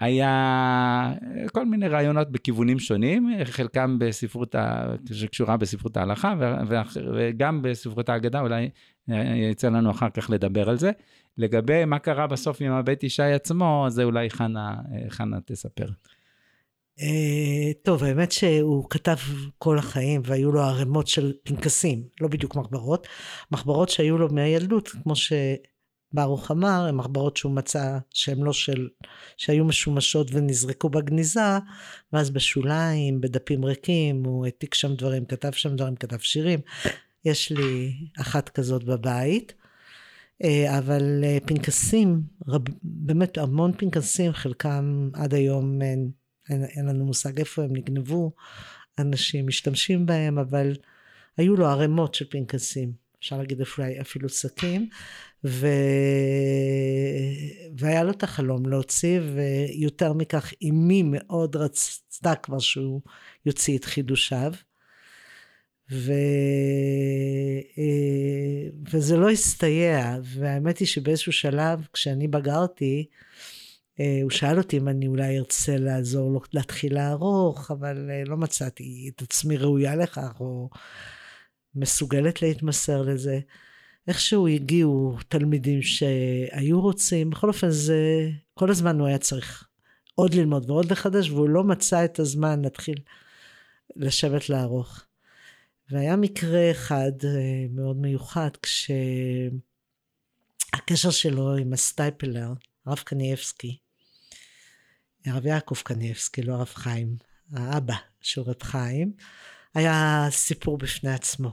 היה כל מיני רעיונות בכיוונים שונים, חלקם בספרות, שקשורה בספרות ההלכה, וגם בספרות ההגדה, אולי יצא לנו אחר כך לדבר על זה. לגבי מה קרה בסוף עם הבית ישי עצמו, זה אולי חנה, חנה תספר. אה, טוב, האמת שהוא כתב כל החיים והיו לו ערימות של פנקסים, לא בדיוק מחברות, מחברות שהיו לו מהילדות, כמו שברוך אמר, הן מחברות שהוא מצא שהן לא של, שהיו משומשות ונזרקו בגניזה, ואז בשוליים, בדפים ריקים, הוא העתיק שם דברים, כתב שם דברים, כתב שירים. יש לי אחת כזאת בבית. אה, אבל אה, פנקסים, רב, באמת המון פנקסים, חלקם עד היום אין, אין, אין לנו מושג איפה הם נגנבו, אנשים משתמשים בהם, אבל היו לו ערימות של פנקסים, אפשר להגיד אפילו, אפילו שקים, ו... והיה לו את החלום להוציא, ויותר מכך, אמי מאוד רצתה כבר שהוא יוציא את חידושיו. ו... אה, וזה לא הסתייע, והאמת היא שבאיזשהו שלב, כשאני בגרתי, אה, הוא שאל אותי אם אני אולי ארצה לעזור לו להתחיל לערוך, אבל אה, לא מצאתי את עצמי ראויה לכך, או מסוגלת להתמסר לזה. איכשהו הגיעו תלמידים שהיו רוצים, בכל אופן זה, כל הזמן הוא היה צריך עוד ללמוד ועוד לחדש, והוא לא מצא את הזמן להתחיל לשבת לערוך. והיה מקרה אחד אה, מאוד מיוחד, כשהקשר שלו עם הסטייפלר, הרב קניאבסקי, הרב יעקב קניאבסקי, לא הרב חיים, האבא של רב חיים, היה סיפור בפני עצמו.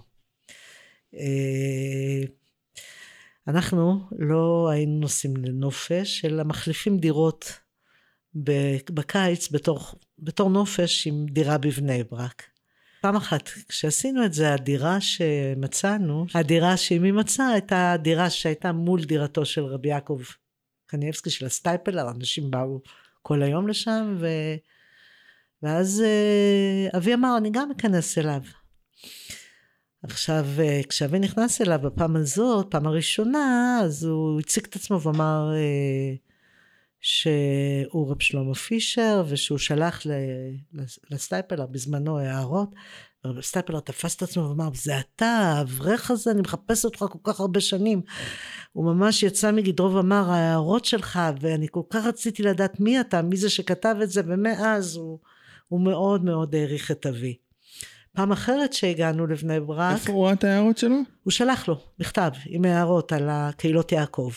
אה, אנחנו לא היינו נוסעים לנופש, אלא מחליפים דירות בקיץ בתור, בתור נופש עם דירה בבני ברק. פעם אחת, כשעשינו את זה, הדירה שמצאנו, הדירה שאמי מצאה, הייתה הדירה שהייתה מול דירתו של רבי יעקב קניאבסקי של הסטייפלר, אנשים באו כל היום לשם, ו... ואז אה, אבי אמר, אני גם אכנס אליו. עכשיו, אה, כשאבי נכנס אליו בפעם הזאת, פעם הראשונה, אז הוא הציג את עצמו ואמר, אה, שהוא רב שלמה פישר ושהוא שלח לסטייפלר בזמנו הערות רב סטייפלר תפס את עצמו ואמר זה אתה האברך הזה אני מחפש אותך כל כך הרבה שנים. הוא ממש יצא מגדרו ואמר ההערות שלך ואני כל כך רציתי לדעת מי אתה מי זה שכתב את זה ומאז הוא, הוא מאוד מאוד העריך את אבי. פעם אחרת שהגענו לבני ברק איפה הוא ראה את ההערות שלו? הוא שלח לו מכתב עם הערות על הקהילות יעקב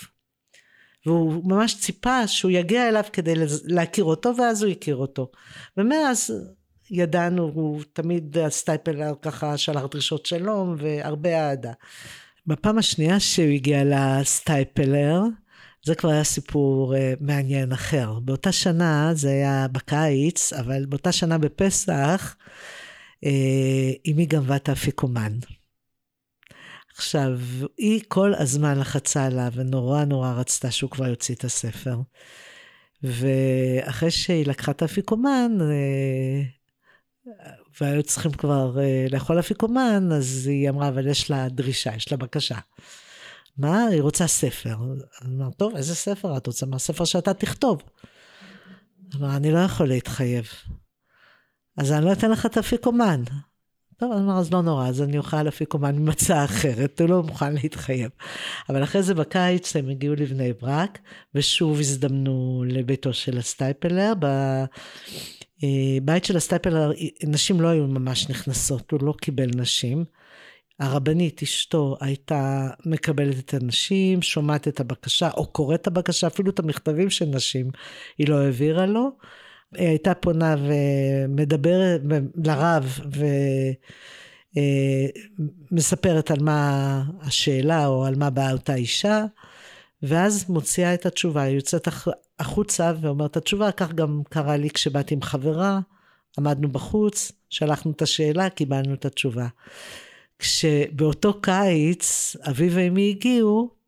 והוא ממש ציפה שהוא יגיע אליו כדי להכיר אותו ואז הוא הכיר אותו ומאז ידענו הוא תמיד הסטייפלר ככה שלח דרישות שלום והרבה אהדה. בפעם השנייה שהוא הגיע לסטייפלר זה כבר היה סיפור uh, מעניין אחר. באותה שנה, זה היה בקיץ, אבל באותה שנה בפסח, uh, אמי גנבה את האפיקומן. עכשיו, היא כל הזמן לחצה עליו, ונורא נורא רצתה שהוא כבר יוציא את הספר. ואחרי שהיא לקחה את האפיקומן, אה, והיו צריכים כבר אה, לאכול אפיקומן, אז היא אמרה, אבל יש לה דרישה, יש לה בקשה. מה? היא רוצה ספר. אני אמר, טוב, איזה ספר את רוצה? מה ספר שאתה תכתוב? אמרה, אני לא יכול להתחייב. אז אני לא אתן לך את האפיקומן. טוב, אז אמר, אז לא נורא, אז אני אוכל אפיקומן עם הצעה אחרת, הוא לא מוכן להתחייב. אבל אחרי זה בקיץ הם הגיעו לבני ברק, ושוב הזדמנו לביתו של הסטייפלר. בבית של הסטייפלר, נשים לא היו ממש נכנסות, הוא לא קיבל נשים. הרבנית, אשתו, הייתה מקבלת את הנשים, שומעת את הבקשה, או קוראת את הבקשה, אפילו את המכתבים של נשים, היא לא העבירה לו. היא הייתה פונה ומדברת לרב ומספרת על מה השאלה או על מה באה אותה אישה, ואז מוציאה את התשובה, היא יוצאת החוצה ואומרת את התשובה, כך גם קרה לי כשבאתי עם חברה, עמדנו בחוץ, שלחנו את השאלה, קיבלנו את התשובה. כשבאותו קיץ אבי ואמי הגיעו,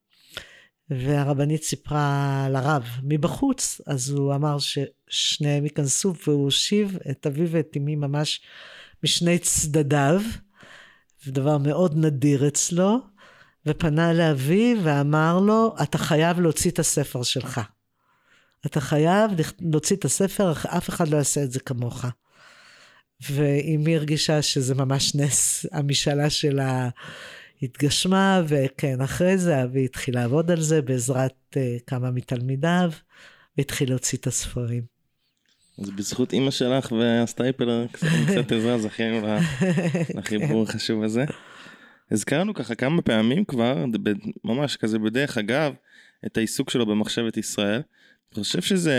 והרבנית סיפרה לרב מבחוץ, אז הוא אמר ששניהם ייכנסו, והוא הושיב את אבי ואת אמי ממש משני צדדיו, זה דבר מאוד נדיר אצלו, ופנה לאבי ואמר לו, אתה חייב להוציא את הספר שלך. אתה חייב להוציא את הספר, אף אחד לא יעשה את זה כמוך. ואמי הרגישה שזה ממש נס, המשאלה שלה התגשמה, וכן, אחרי זה אבי התחיל לעבוד על זה בעזרת uh, כמה מתלמידיו, והתחיל להוציא את הספרים. אז בזכות אימא שלך והסטייפלר, קצת עזרה, זכינו לחיבור החשוב הזה. הזכרנו ככה כמה פעמים כבר, ממש כזה בדרך אגב, את העיסוק שלו במחשבת ישראל. אני חושב שזה,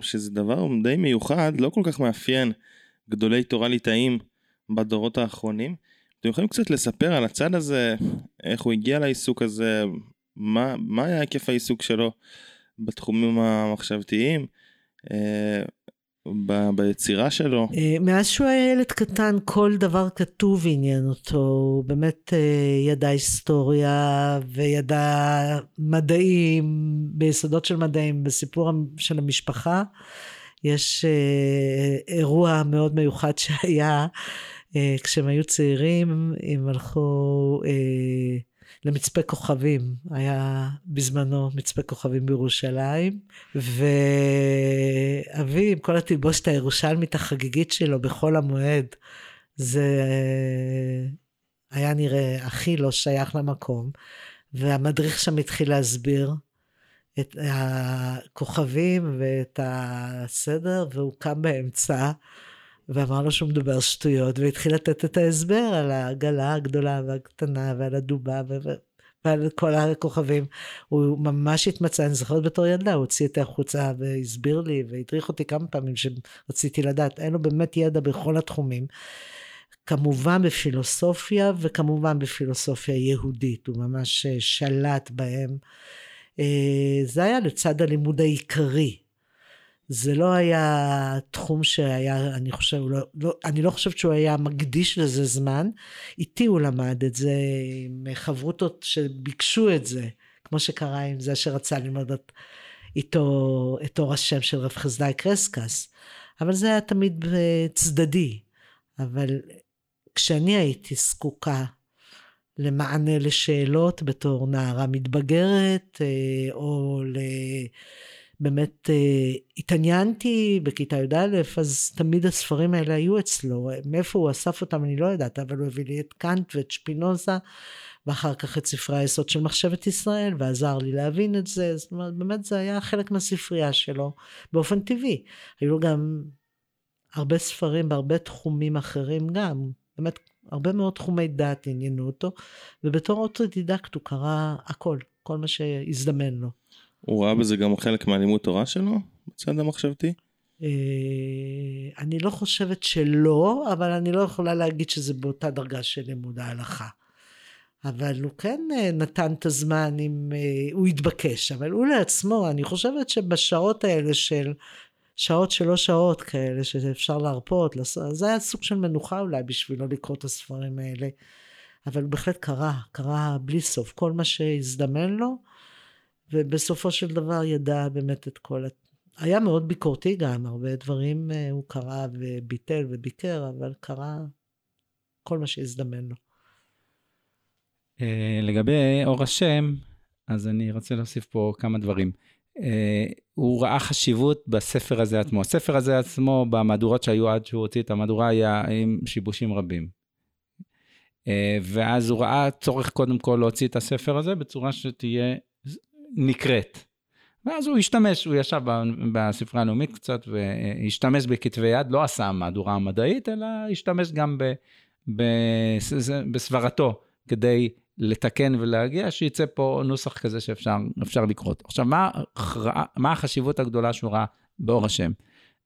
שזה דבר די מיוחד, לא כל כך מאפיין גדולי תורה ליטאים בדורות האחרונים. אתם יכולים קצת לספר על הצד הזה, איך הוא הגיע לעיסוק הזה, מה, מה היה היקף העיסוק שלו בתחומים המחשבתיים, אה, ב, ביצירה שלו? אה, מאז שהוא היה ילד קטן, כל דבר כתוב עניין אותו. הוא באמת אה, ידע היסטוריה וידע מדעים, ביסודות של מדעים, בסיפור של המשפחה. יש אירוע מאוד מיוחד שהיה. אה, כשהם היו צעירים, הם הלכו אה, למצפה כוכבים, היה בזמנו מצפה כוכבים בירושלים, ואבי עם כל התלבושת הירושלמית החגיגית שלו בחול המועד, זה היה נראה הכי לא שייך למקום, והמדריך שם התחיל להסביר את הכוכבים ואת הסדר, והוא קם באמצע. ואמר לו שהוא מדבר שטויות, והתחיל לתת את ההסבר על העגלה הגדולה והקטנה ועל הדובה ועל כל הכוכבים. הוא ממש התמצא, אני זוכרת בתור ילדה, הוא הוציא אותי החוצה והסביר לי והדריך אותי כמה פעמים שרציתי לדעת. אין לו באמת ידע בכל התחומים. כמובן בפילוסופיה וכמובן בפילוסופיה יהודית, הוא ממש שלט בהם. אה, זה היה לצד הלימוד העיקרי. זה לא היה תחום שהיה, אני חושב, לא, לא, אני לא חושבת שהוא היה מקדיש לזה זמן. איתי הוא למד את זה עם חברותות שביקשו את זה, כמו שקרה עם זה שרצה ללמוד את, איתו את אור השם של רב חסדאי קרסקס. אבל זה היה תמיד צדדי. אבל כשאני הייתי זקוקה למענה לשאלות בתור נערה מתבגרת, אה, או ל... באמת אה, התעניינתי בכיתה י"א, אז תמיד הספרים האלה היו אצלו. מאיפה הוא אסף אותם אני לא יודעת, אבל הוא הביא לי את קאנט ואת שפינוזה, ואחר כך את ספרי היסוד של מחשבת ישראל, ועזר לי להבין את זה. זאת אומרת, באמת זה היה חלק מהספרייה שלו, באופן טבעי. היו לו גם הרבה ספרים בהרבה תחומים אחרים גם. באמת, הרבה מאוד תחומי דעת עניינו אותו, ובתור אוטודידקט הוא קרא הכל, כל מה שהזדמן לו. הוא ראה בזה גם חלק מהלימוד תורה שלו, בצד המחשבתי? אה, אני לא חושבת שלא, אבל אני לא יכולה להגיד שזה באותה דרגה של לימוד ההלכה. אבל הוא כן אה, נתן את הזמן אם אה, הוא התבקש, אבל הוא לעצמו, אני חושבת שבשעות האלה של, שעות שלא שעות כאלה, שאפשר להרפות, זה היה סוג של מנוחה אולי בשבילו לקרוא את הספרים האלה. אבל הוא בהחלט קרא, קרא בלי סוף, כל מה שהזדמן לו. ובסופו של דבר ידע באמת את כל... היה מאוד ביקורתי גם, הרבה דברים אה, הוא קרא וביטל וביקר, אבל קרא כל מה שהזדמן לו. אה, לגבי אור השם, אז אני רוצה להוסיף פה כמה דברים. אה, הוא ראה חשיבות בספר הזה עצמו. הספר הזה עצמו, במהדורות שהיו עד שהוא הוציא את המהדורה, היה עם שיבושים רבים. ואז הוא ראה צורך קודם כל להוציא את הספר הזה בצורה שתהיה נקראת. ואז הוא השתמש, הוא ישב בספרייה הלאומית קצת והשתמש בכתבי יד, לא עשה מהדורה מדעית, אלא השתמש גם ב, ב, בסברתו כדי לתקן ולהגיע, שיצא פה נוסח כזה שאפשר לקרוא אותו. עכשיו, מה, מה החשיבות הגדולה שהוא ראה באור השם?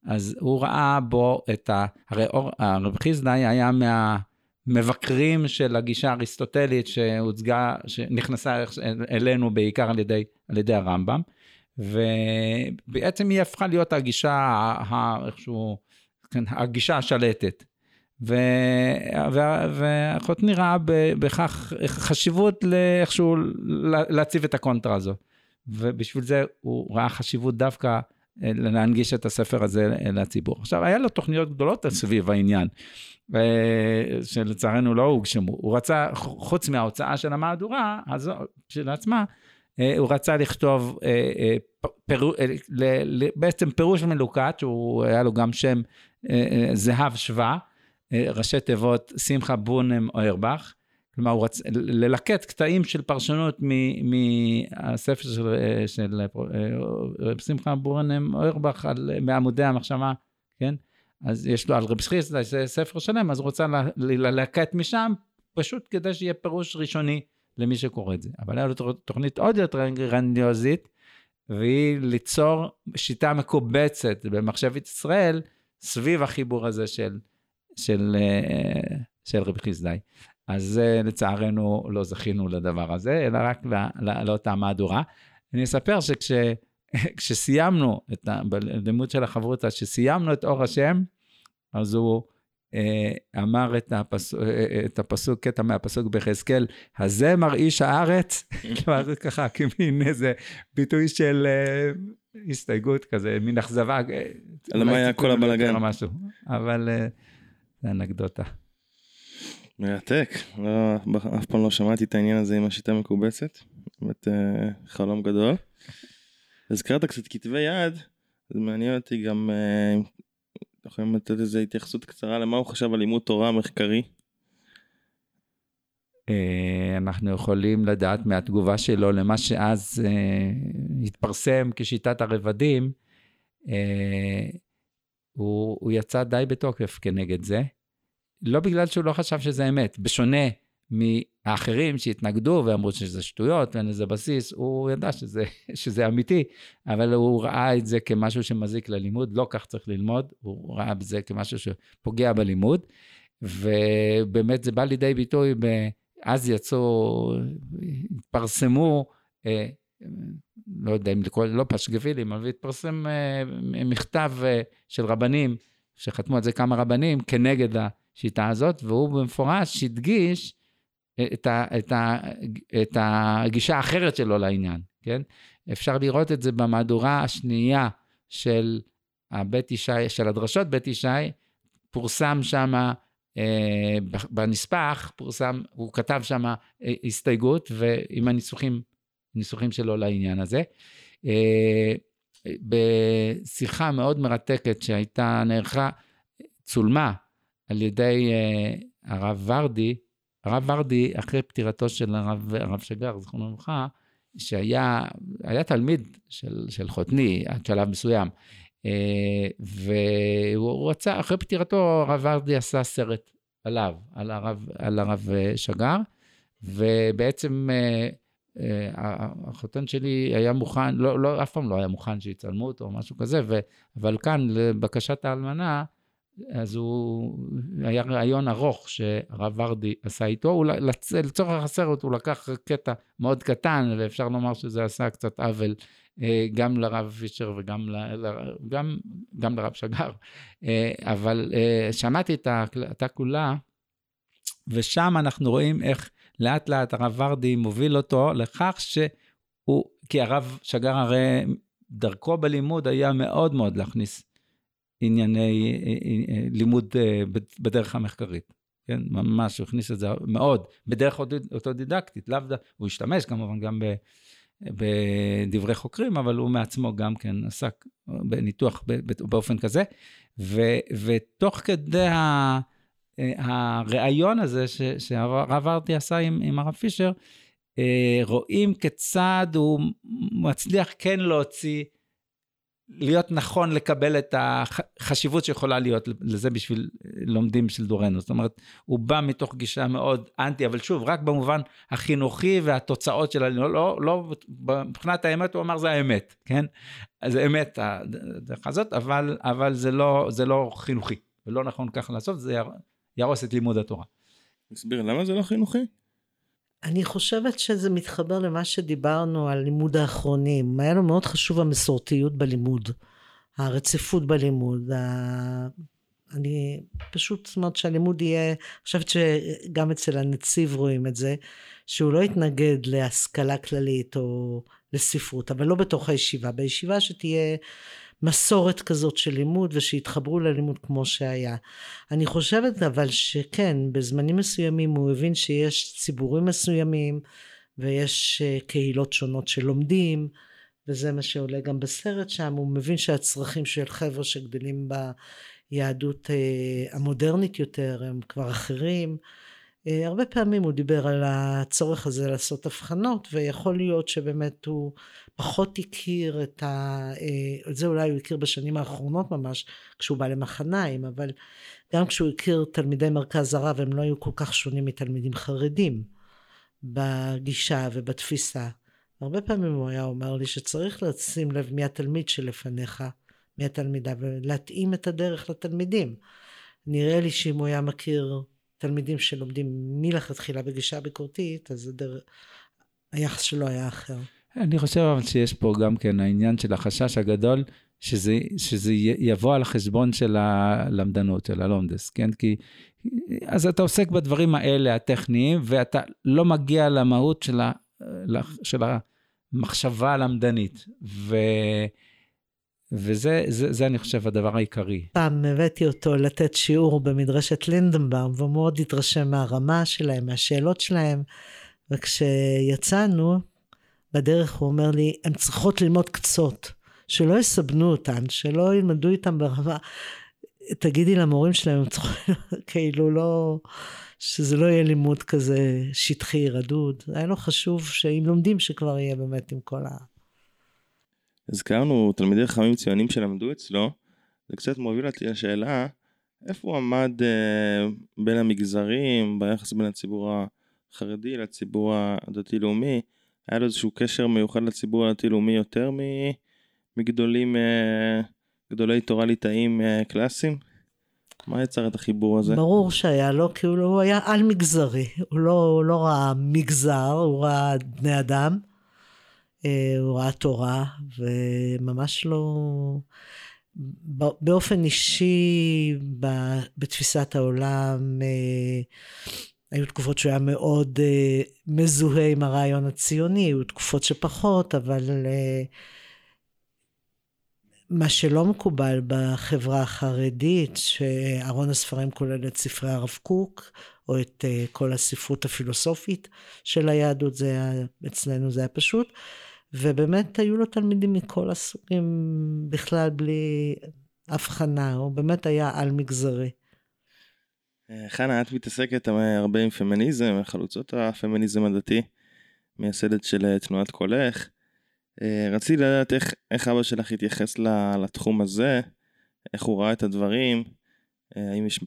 אז הוא ראה בו את ה... הרי אור, הרב חיסדאי היה מה... מבקרים של הגישה האריסטוטלית שהוצגה, שנכנסה אלינו בעיקר על ידי, על ידי הרמב"ם, ובעצם היא הפכה להיות הגישה, איכשהו, כן, הגישה השלטת. ואחותי ראה בכך חשיבות לאיכשהו להציב את הקונטרה הזו. ובשביל זה הוא ראה חשיבות דווקא להנגיש את הספר הזה לציבור. עכשיו, היה לו תוכניות גדולות סביב העניין. שלצערנו לא הוגשמו. הוא רצה, חוץ מההוצאה של המהדורה הזו, של עצמה, אה, הוא רצה לכתוב אה, אה, בעצם פירוש מלוקט, שהוא היה לו גם שם זהב שווה, ראשי תיבות שמחה בונם אוירבך, כלומר, הוא רצה ללקט קטעים של פרשנות מהספר של, של רב שמחה בורנם אוירבך מעמודי המחשבה, כן? אז יש לו על רב סחיסטה, זה ספר שלם, אז הוא רוצה ללקט משם, פשוט כדי שיהיה פירוש ראשוני למי שקורא את זה. אבל היה לו תוכנית עוד יותר גרנדיוזית, והיא ליצור שיטה מקובצת במחשבת ישראל סביב החיבור הזה של, של, אה, של רבי חיסדאי. אז לצערנו לא זכינו לדבר הזה, אלא רק לאותה מהדורה. אני אספר שכשסיימנו את הלימוד של החברותא, כשסיימנו את אור השם, אז הוא אה, אמר את, הפס... אה, אה, את הפסוק, קטע מהפסוק ביחזקאל, הזה מרעיש הארץ, כלומר ככה כמין איזה ביטוי של הסתייגות כזה, מין אכזבה. על מה היה כל הבלאגן. אבל זה אנקדוטה. מרתק, לא, אף פעם לא שמעתי את העניין הזה עם השיטה המקובצת, באמת חלום גדול. הזכרת קצת כתבי יד, זה מעניין אותי גם יכולים לתת איזה התייחסות קצרה למה הוא חשב על לימוד תורה מחקרי? אה, אנחנו יכולים לדעת מהתגובה שלו למה שאז אה, התפרסם כשיטת הרבדים, אה, הוא, הוא יצא די בתוקף כנגד זה, לא בגלל שהוא לא חשב שזה אמת, בשונה מהאחרים שהתנגדו ואמרו שזה שטויות ואין לזה בסיס, הוא ידע שזה, שזה אמיתי, אבל הוא ראה את זה כמשהו שמזיק ללימוד, לא כך צריך ללמוד, הוא ראה בזה כמשהו שפוגע בלימוד, ובאמת זה בא לידי ביטוי, ב... אז יצאו, התפרסמו, אה, לא יודע אם לקרוא, לא פשגבילים, אבל התפרסם אה, מכתב אה, של רבנים, שחתמו על זה כמה רבנים, כנגד השיטה הזאת, והוא במפורש הדגיש את, את, את הגישה האחרת שלו לעניין, כן? אפשר לראות את זה במהדורה השנייה של הבית ישי, של הדרשות בית ישי, פורסם שם, אה, בנספח, פורסם, הוא כתב שם אה, הסתייגות ועם הניסוחים, ניסוחים שלו לעניין הזה. אה, בשיחה מאוד מרתקת שהייתה, נערכה, צולמה על ידי אה, הרב ורדי, הרב ורדי, אחרי פטירתו של הרב, הרב שגר, זכרונו לברכה, שהיה תלמיד של, של חותני עד שלב מסוים, אה, והוא רצה, אחרי פטירתו הרב ורדי עשה סרט עליו, על הרב, על הרב אה, שגר, ובעצם אה, החותן שלי היה מוכן, לא, לא, אף פעם לא היה מוכן שיצלמו אותו או משהו כזה, ו, אבל כאן, לבקשת האלמנה, אז הוא, היה רעיון ארוך שהרב ורדי עשה איתו. לצורך הסרט הוא לקח קטע מאוד קטן, ואפשר לומר שזה עשה קצת עוול אה, גם לרב פישר וגם ל... גם, גם לרב שגר. אה, אבל אה, שמעתי את ההקלטה כולה, ושם אנחנו רואים איך לאט לאט הרב ורדי מוביל אותו לכך שהוא, כי הרב שגר הרי דרכו בלימוד היה מאוד מאוד להכניס ענייני אה, אה, אה, לימוד בדרך המחקרית. כן, ממש, הוא הכניס את זה מאוד, בדרך אוטודידקטית, לאו דווקא, הוא השתמש כמובן גם בדברי חוקרים, אבל הוא מעצמו גם כן עסק בניתוח באופן כזה, ו, ותוך כדי ה, הראיון הזה שהרב ארטי עשה עם, עם הרב פישר, רואים כיצד הוא מצליח כן להוציא להיות נכון לקבל את החשיבות שיכולה להיות לזה בשביל לומדים של דורנו. זאת אומרת, הוא בא מתוך גישה מאוד אנטי, אבל שוב, רק במובן החינוכי והתוצאות של הלימוד, לא, לא, מבחינת האמת הוא אמר זה האמת, כן? זה אמת הדרך הזאת, אבל, אבל זה, לא, זה לא חינוכי, ולא נכון ככה לעשות, זה יהרוס את לימוד התורה. תסביר, למה זה לא חינוכי? אני חושבת שזה מתחבר למה שדיברנו על לימוד האחרונים. היה לו מאוד חשוב המסורתיות בלימוד, הרציפות בלימוד. ה... אני פשוט, זאת אומרת שהלימוד יהיה, אני חושבת שגם אצל הנציב רואים את זה, שהוא לא יתנגד להשכלה כללית או לספרות, אבל לא בתוך הישיבה. בישיבה שתהיה מסורת כזאת של לימוד ושיתחברו ללימוד כמו שהיה. אני חושבת אבל שכן, בזמנים מסוימים הוא הבין שיש ציבורים מסוימים ויש אה, קהילות שונות שלומדים וזה מה שעולה גם בסרט שם, הוא מבין שהצרכים של חבר'ה שגדלים ביהדות אה, המודרנית יותר הם כבר אחרים. אה, הרבה פעמים הוא דיבר על הצורך הזה לעשות הבחנות, ויכול להיות שבאמת הוא פחות הכיר את ה... אה, את זה אולי הוא הכיר בשנים האחרונות ממש, כשהוא בא למחניים, אבל גם כשהוא הכיר תלמידי מרכז הרב, הם לא היו כל כך שונים מתלמידים חרדים בגישה ובתפיסה. הרבה פעמים הוא היה אומר לי שצריך לשים לב מי התלמיד שלפניך, מי התלמידה, ולהתאים את הדרך לתלמידים. נראה לי שאם הוא היה מכיר תלמידים שלומדים מלכתחילה בגישה ביקורתית, אז הדר... היחס שלו היה אחר. אני חושב אבל שיש פה גם כן העניין של החשש הגדול, שזה, שזה יבוא על החשבון של הלמדנות, של הלומדס, כן? כי אז אתה עוסק בדברים האלה, הטכניים, ואתה לא מגיע למהות של, ה, של המחשבה הלמדנית. ו... וזה, זה, זה אני חושב הדבר העיקרי. פעם הבאתי אותו לתת שיעור במדרשת לינדנבאום, והוא מאוד התרשם מהרמה שלהם, מהשאלות שלהם, וכשיצאנו, בדרך הוא אומר לי, הן צריכות ללמוד קצות, שלא יסבנו אותן, שלא ילמדו איתן ברמה. תגידי למורים שלהם, הם צריכים, כאילו לא, שזה לא יהיה לימוד כזה שטחי, רדוד. היה לו חשוב שאם לומדים, שכבר יהיה באמת עם כל ה... הזכרנו תלמידי חכמים ציונים שלמדו אצלו, זה קצת מוביל אותי לשאלה, איפה הוא עמד אה, בין המגזרים, ביחס בין הציבור החרדי לציבור הדתי-לאומי, היה לו איזשהו קשר מיוחד לציבור הדתי-לאומי יותר מגדולים, אה, גדולי תורה ליטאים אה, קלאסיים? מה יצר את החיבור הזה? ברור שהיה לו, כי הוא, הוא היה על מגזרי, הוא לא, הוא לא ראה מגזר, הוא ראה בני אדם. אה, הוא ראה תורה, וממש לא... באופן אישי, בתפיסת העולם, היו תקופות שהוא היה מאוד אה, מזוהה עם הרעיון הציוני, היו תקופות שפחות, אבל מה שלא מקובל בחברה החרדית, שארון הספרים כולל את ספרי הרב קוק, או את כל הספרות הפילוסופית של היהדות, זה היה, אצלנו זה היה פשוט. ובאמת היו לו תלמידים מכל הסוגים בכלל בלי הבחנה, הוא באמת היה על מגזרי. אה, חנה, את מתעסקת הרבה עם פמיניזם, חלוצות הפמיניזם הדתי, מייסדת של אה, תנועת קולך. אה, רציתי לדעת איך, איך אבא שלך התייחס לתחום הזה, איך הוא ראה את הדברים, האם יש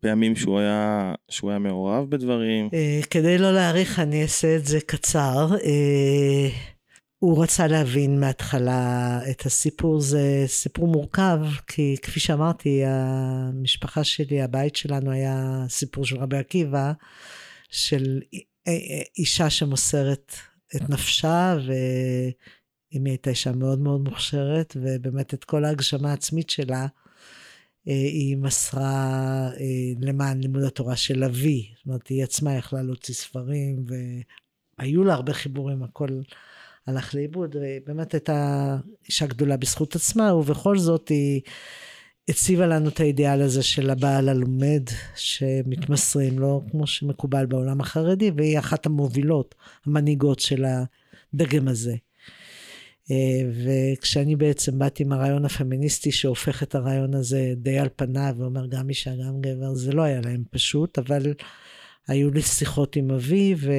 פעמים שהוא היה, שהוא היה מעורב בדברים? כדי לא להאריך אני אעשה את זה קצר. הוא רצה להבין מההתחלה את הסיפור, זה סיפור מורכב, כי כפי שאמרתי, המשפחה שלי, הבית שלנו היה סיפור של רבי עקיבא, של אישה שמוסרת את נפשה, ואם היא הייתה אישה מאוד מאוד מוכשרת, ובאמת את כל ההגשמה העצמית שלה, היא מסרה למען לימוד התורה של אבי. זאת אומרת, היא עצמה יכלה להוציא ספרים, והיו לה הרבה חיבורים, הכל... הלך לאיבוד, ובאמת הייתה אישה גדולה בזכות עצמה, ובכל זאת היא הציבה לנו את האידיאל הזה של הבעל הלומד, שמתמסרים לו, כמו שמקובל בעולם החרדי, והיא אחת המובילות, המנהיגות של הדגם הזה. וכשאני בעצם באתי עם הרעיון הפמיניסטי שהופך את הרעיון הזה די על פניו ואומר גם אישה גם גבר, זה לא היה להם פשוט, אבל היו לי שיחות עם אבי ו...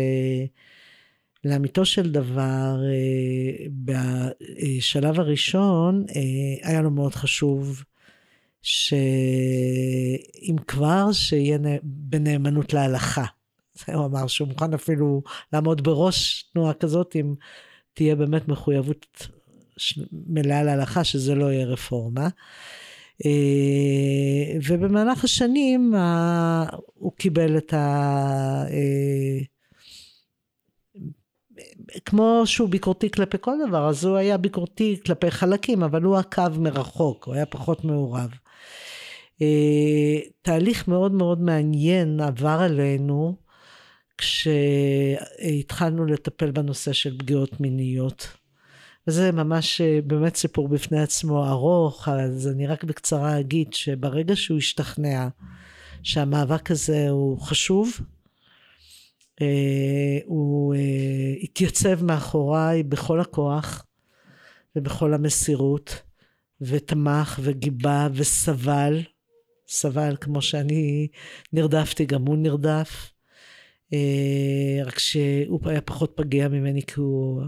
לאמיתו של דבר, אה, בשלב הראשון אה, היה לו מאוד חשוב שאם כבר, שיהיה בנאמנות להלכה. הוא אמר שהוא מוכן אפילו לעמוד בראש תנועה כזאת, אם תהיה באמת מחויבות מלאה להלכה, שזה לא יהיה רפורמה. אה, ובמהלך השנים הוא קיבל את ה... כמו שהוא ביקורתי כלפי כל דבר, אז הוא היה ביקורתי כלפי חלקים, אבל הוא עקב מרחוק, הוא היה פחות מעורב. אה, תהליך מאוד מאוד מעניין עבר עלינו כשהתחלנו לטפל בנושא של פגיעות מיניות. וזה ממש אה, באמת סיפור בפני עצמו ארוך, אז אני רק בקצרה אגיד שברגע שהוא השתכנע שהמאבק הזה הוא חשוב, הוא אה, התייצב מאחוריי בכל הכוח ובכל המסירות, ותמך וגיבה וסבל, סבל כמו שאני נרדפתי, גם הוא נרדף. אה, רק שהוא היה פחות פגיע ממני כי הוא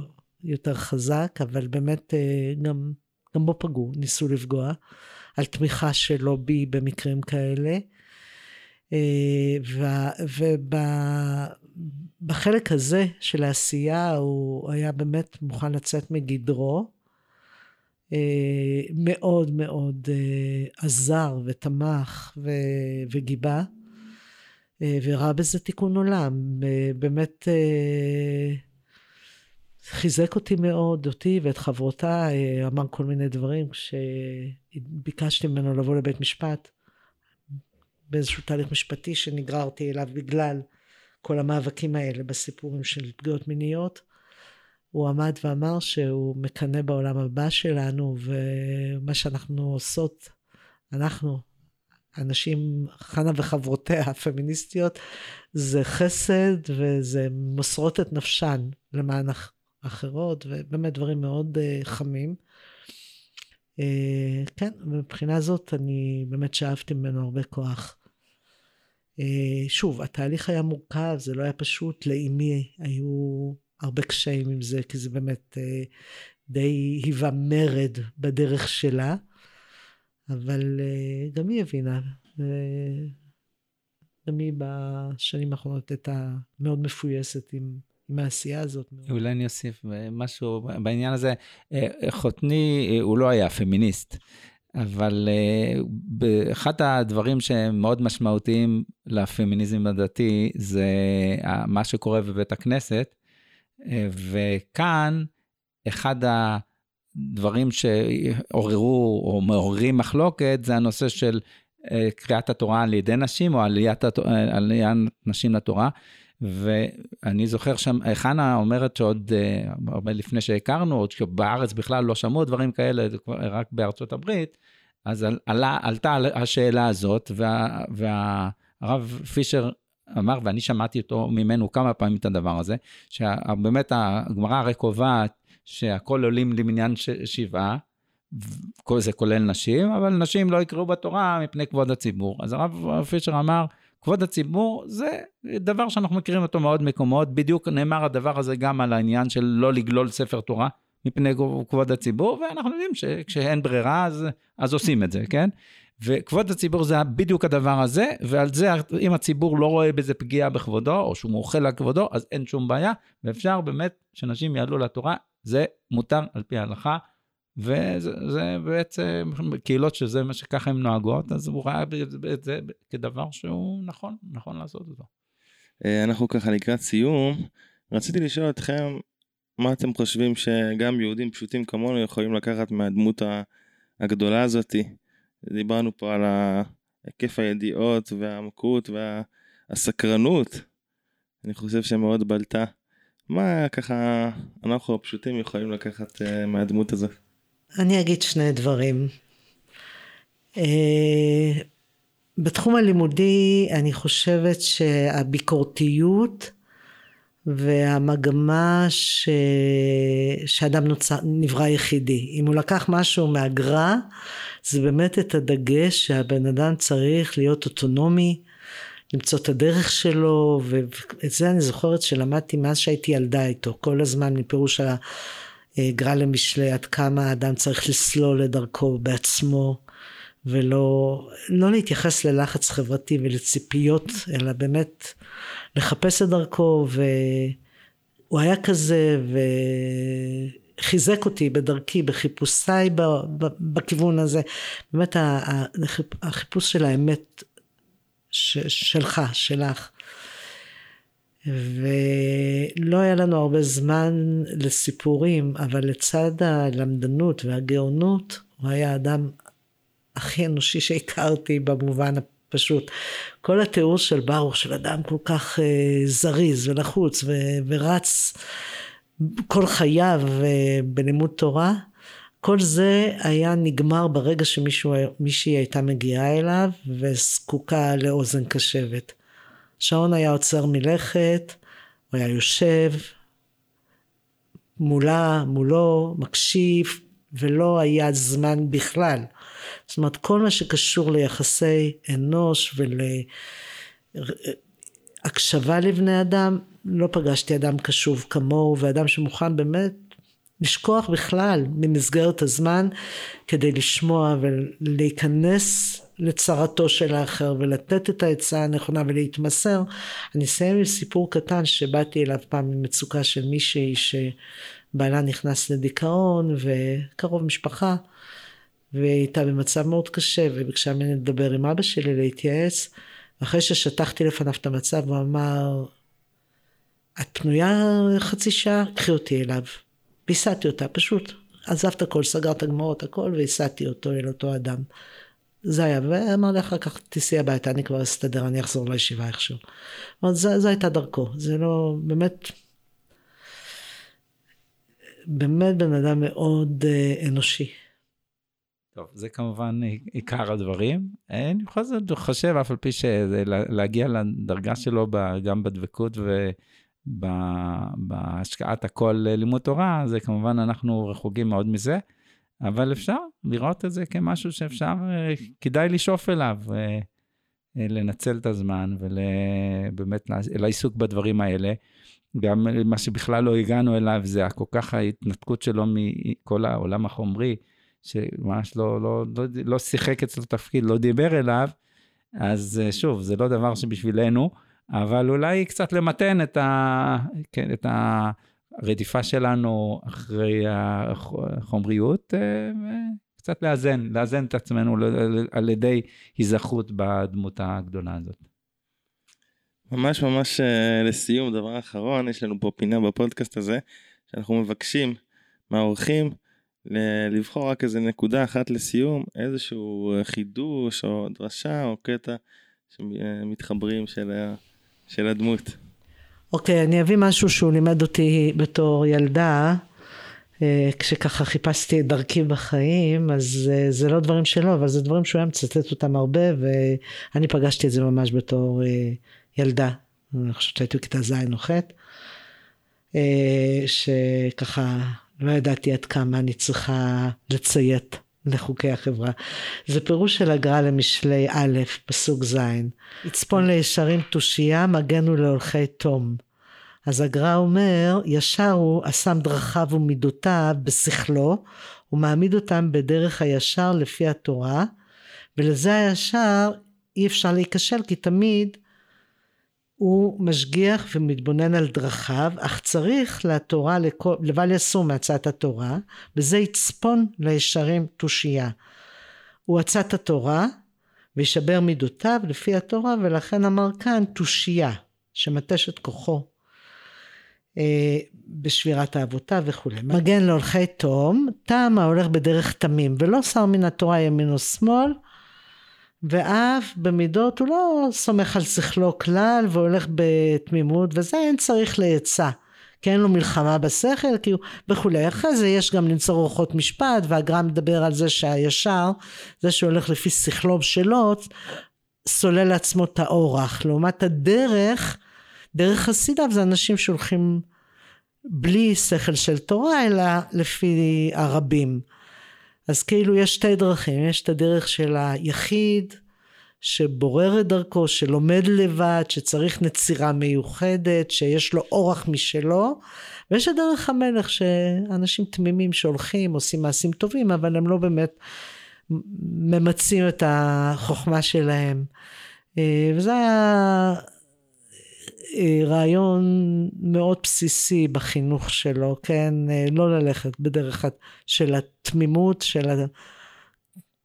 יותר חזק, אבל באמת אה, גם, גם בו פגעו, ניסו לפגוע, על תמיכה שלו בי במקרים כאלה. ובחלק הזה של העשייה הוא היה באמת מוכן לצאת מגדרו. מאוד מאוד עזר ותמך וגיבה. אה, וראה בזה תיקון עולם. אה, באמת אה, חיזק אותי מאוד, אותי ואת חברותיי, אמר כל מיני דברים כשביקשתי ממנו לבוא לבית משפט באיזשהו תהליך משפטי שנגררתי אליו בגלל כל המאבקים האלה בסיפורים של פגיעות מיניות. הוא עמד ואמר שהוא מקנא בעולם הבא שלנו ומה שאנחנו עושות, אנחנו, הנשים, חנה וחברותיה הפמיניסטיות, זה חסד וזה מוסרות את נפשן למען אחרות, ובאמת דברים מאוד uh, חמים. Uh, כן, מבחינה זאת אני באמת שאבתי ממנו הרבה כוח. Uh, שוב, התהליך היה מורכב, זה לא היה פשוט, לאימי היו הרבה קשיים עם זה, כי זה באמת uh, די היווה מרד בדרך שלה. אבל אה, גם היא הבינה. גם היא בשנים האחרונות הייתה מאוד מפויסת עם, עם העשייה הזאת. אולי אני אוסיף משהו בעניין הזה. אה, חותני, אה, הוא לא היה פמיניסט, אבל אחד הדברים שהם מאוד משמעותיים לפמיניזם הדתי זה מה שקורה בבית הכנסת, וכאן אחד ה... דברים שעוררו או מעוררים מחלוקת זה הנושא של אה, קריאת התורה על ידי נשים או עליית. אה, עליית נשים לתורה. ואני זוכר שם, חנה אומרת שעוד אה, הרבה לפני שהכרנו, עוד שבארץ בכלל לא שמעו דברים כאלה, רק בארצות הברית, אז עלה, עלתה השאלה הזאת, וה, והרב פישר אמר, ואני שמעתי אותו ממנו כמה פעמים את הדבר הזה, שבאמת הגמרא הרי קובעת שהכל עולים למניין ש... שבעה, כל זה כולל נשים, אבל נשים לא יקראו בתורה מפני כבוד הציבור. אז הרב פישר אמר, כבוד הציבור זה דבר שאנחנו מכירים אותו מאוד מקומות, בדיוק נאמר הדבר הזה גם על העניין של לא לגלול ספר תורה מפני כבוד הציבור, ואנחנו יודעים שכשאין ברירה אז, אז עושים את זה, כן? וכבוד הציבור זה בדיוק הדבר הזה, ועל זה אם הציבור לא רואה בזה פגיעה בכבודו, או שהוא מוחה על כבודו, אז אין שום בעיה, ואפשר באמת שאנשים יעלו לתורה זה מותר על פי ההלכה, וזה בעצם קהילות שזה מה שככה הן נוהגות, אז הוא ראה את זה כדבר שהוא נכון, נכון לעשות אותו. אה, אנחנו ככה לקראת סיום, רציתי לשאול אתכם, מה אתם חושבים שגם יהודים פשוטים כמונו יכולים לקחת מהדמות הגדולה הזאתי? דיברנו פה על היקף הידיעות והעמקות והסקרנות, אני חושב שמאוד בלטה. מה ככה אנחנו הפשוטים יכולים לקחת uh, מהדמות הזו? אני אגיד שני דברים. Uh, בתחום הלימודי אני חושבת שהביקורתיות והמגמה ש... שאדם נוצר, נברא יחידי. אם הוא לקח משהו מהגר"א, זה באמת את הדגש שהבן אדם צריך להיות אוטונומי, למצוא את הדרך שלו, ואת זה אני זוכרת שלמדתי מאז שהייתי ילדה איתו, כל הזמן מפירוש הגר"א למשלי, עד כמה האדם צריך לסלול את דרכו בעצמו, ולא לא להתייחס ללחץ חברתי ולציפיות, אלא באמת לחפש את דרכו, והוא היה כזה, וחיזק אותי בדרכי, בחיפושיי בכיוון הזה. באמת החיפוש של האמת ש, שלך, שלך. ולא היה לנו הרבה זמן לסיפורים, אבל לצד הלמדנות והגאונות, הוא היה האדם הכי אנושי שהכרתי במובן הפשוט. כל התיאור של ברוך, של אדם כל כך uh, זריז ולחוץ ו- ורץ כל חייו uh, בלימוד תורה, כל זה היה נגמר ברגע שמישהי הייתה מגיעה אליו וזקוקה לאוזן קשבת. שעון היה עוצר מלכת, הוא היה יושב מולה, מולו, מקשיב, ולא היה זמן בכלל. זאת אומרת, כל מה שקשור ליחסי אנוש הקשבה לבני אדם, לא פגשתי אדם קשוב כמוהו, ואדם שמוכן באמת לשכוח בכלל ממסגרת הזמן כדי לשמוע ולהיכנס לצרתו של האחר ולתת את העצה הנכונה ולהתמסר. אני אסיים עם סיפור קטן שבאתי אליו פעם ממצוקה של מישהי שבעלה נכנס לדיכאון וקרוב משפחה והיא הייתה במצב מאוד קשה וביקשה ממני לדבר עם אבא שלי להתייעץ. אחרי ששטחתי לפניו את המצב הוא אמר את פנויה חצי שעה? קחי אותי אליו. והסעתי אותה, פשוט עזבת הכל, סגרת גמרות הכל והסעתי אותו אל אותו אדם. זה היה, ואמר לי אחר כך תיסעי הביתה, אני כבר אסתדר, אני אחזור לישיבה איכשהו. זאת זו, זו הייתה דרכו, זה לא, באמת, באמת בן אדם מאוד אה, אנושי. טוב, זה כמובן עיקר הדברים. אני בכל זאת חושב, אף על פי שלהגיע לדרגה שלו גם בדבקות ובהשקעת הכל לימוד תורה, זה כמובן אנחנו רחוקים מאוד מזה. אבל אפשר לראות את זה כמשהו שאפשר, אה, כדאי לשאוף אליו, אה, אה, לנצל את הזמן ובאמת לעיסוק בדברים האלה. גם מה שבכלל לא הגענו אליו זה כל כך ההתנתקות שלו מכל העולם החומרי, שממש לא, לא, לא, לא שיחק אצלו תפקיד, לא דיבר אליו, אז שוב, זה לא דבר שבשבילנו, אבל אולי קצת למתן את, ה, כן, את הרדיפה שלנו אחרי החומריות, אה, קצת לאזן, לאזן את עצמנו על ידי היזכרות בדמות הגדולה הזאת. ממש ממש אה, לסיום, דבר אחרון, יש לנו פה פינה בפודקאסט הזה, שאנחנו מבקשים מהאורחים לבחור רק איזה נקודה אחת לסיום, איזשהו חידוש או דרשה או קטע שמתחברים של, של הדמות. אוקיי, okay, אני אביא משהו שהוא לימד אותי בתור ילדה, אה, כשככה חיפשתי את דרכי בחיים, אז אה, זה לא דברים שלו, אבל זה דברים שהוא היה מצטט אותם הרבה, ואני פגשתי את זה ממש בתור אה, ילדה. אני חושבת שהייתי בכיתה ז' או ח', שככה לא ידעתי עד כמה אני צריכה לציית לחוקי החברה. זה פירוש של הגר"א למשלי א', פסוק ז', יצפון לישרים תושייה, מגנו להולכי תום. אז הגר"א אומר, ישר הוא השם דרכיו ומידותיו בשכלו, הוא מעמיד אותם בדרך הישר לפי התורה, ולזה הישר אי אפשר להיכשל, כי תמיד הוא משגיח ומתבונן על דרכיו, אך צריך לתורה, לבל יסור מעצת התורה, וזה יצפון לישרים תושייה. הוא עצת התורה, וישבר מידותיו לפי התורה, ולכן אמר כאן תושייה, שמטש את כוחו אה, בשבירת אהבותיו וכולי. מגן להולכי תום, טעם ההולך בדרך תמים, ולא שר מן התורה ימין או שמאל, ואף במידות הוא לא סומך על שכלו כלל והולך בתמימות וזה אין צריך לעצה. כי אין לו מלחמה בשכל כי הוא וכולי. אחרי זה יש גם למצוא רוחות משפט והגר"א מדבר על זה שהישר זה שהולך לפי שכלו שלו סולל לעצמו את האורח. לעומת הדרך דרך חסידיו זה אנשים שהולכים בלי שכל של תורה אלא לפי הרבים אז כאילו יש שתי דרכים, יש את הדרך של היחיד שבורר את דרכו, שלומד לבד, שצריך נצירה מיוחדת, שיש לו אורח משלו, ויש את דרך המלך שאנשים תמימים שהולכים, עושים מעשים טובים, אבל הם לא באמת ממצים את החוכמה שלהם. אה, וזה היה רעיון מאוד בסיסי בחינוך שלו, כן? אה, לא ללכת בדרך של התמימות, של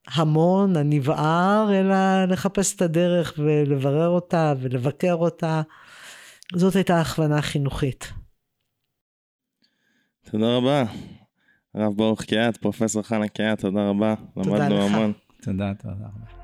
ההמון, הנבער, אלא לחפש את הדרך ולברר אותה ולבקר אותה. זאת הייתה הכוונה חינוכית. תודה רבה. הרב ברוך קיאט, פרופסור חנה קיאט, תודה רבה. תודה למדנו לך. המון. תודה, תודה רבה.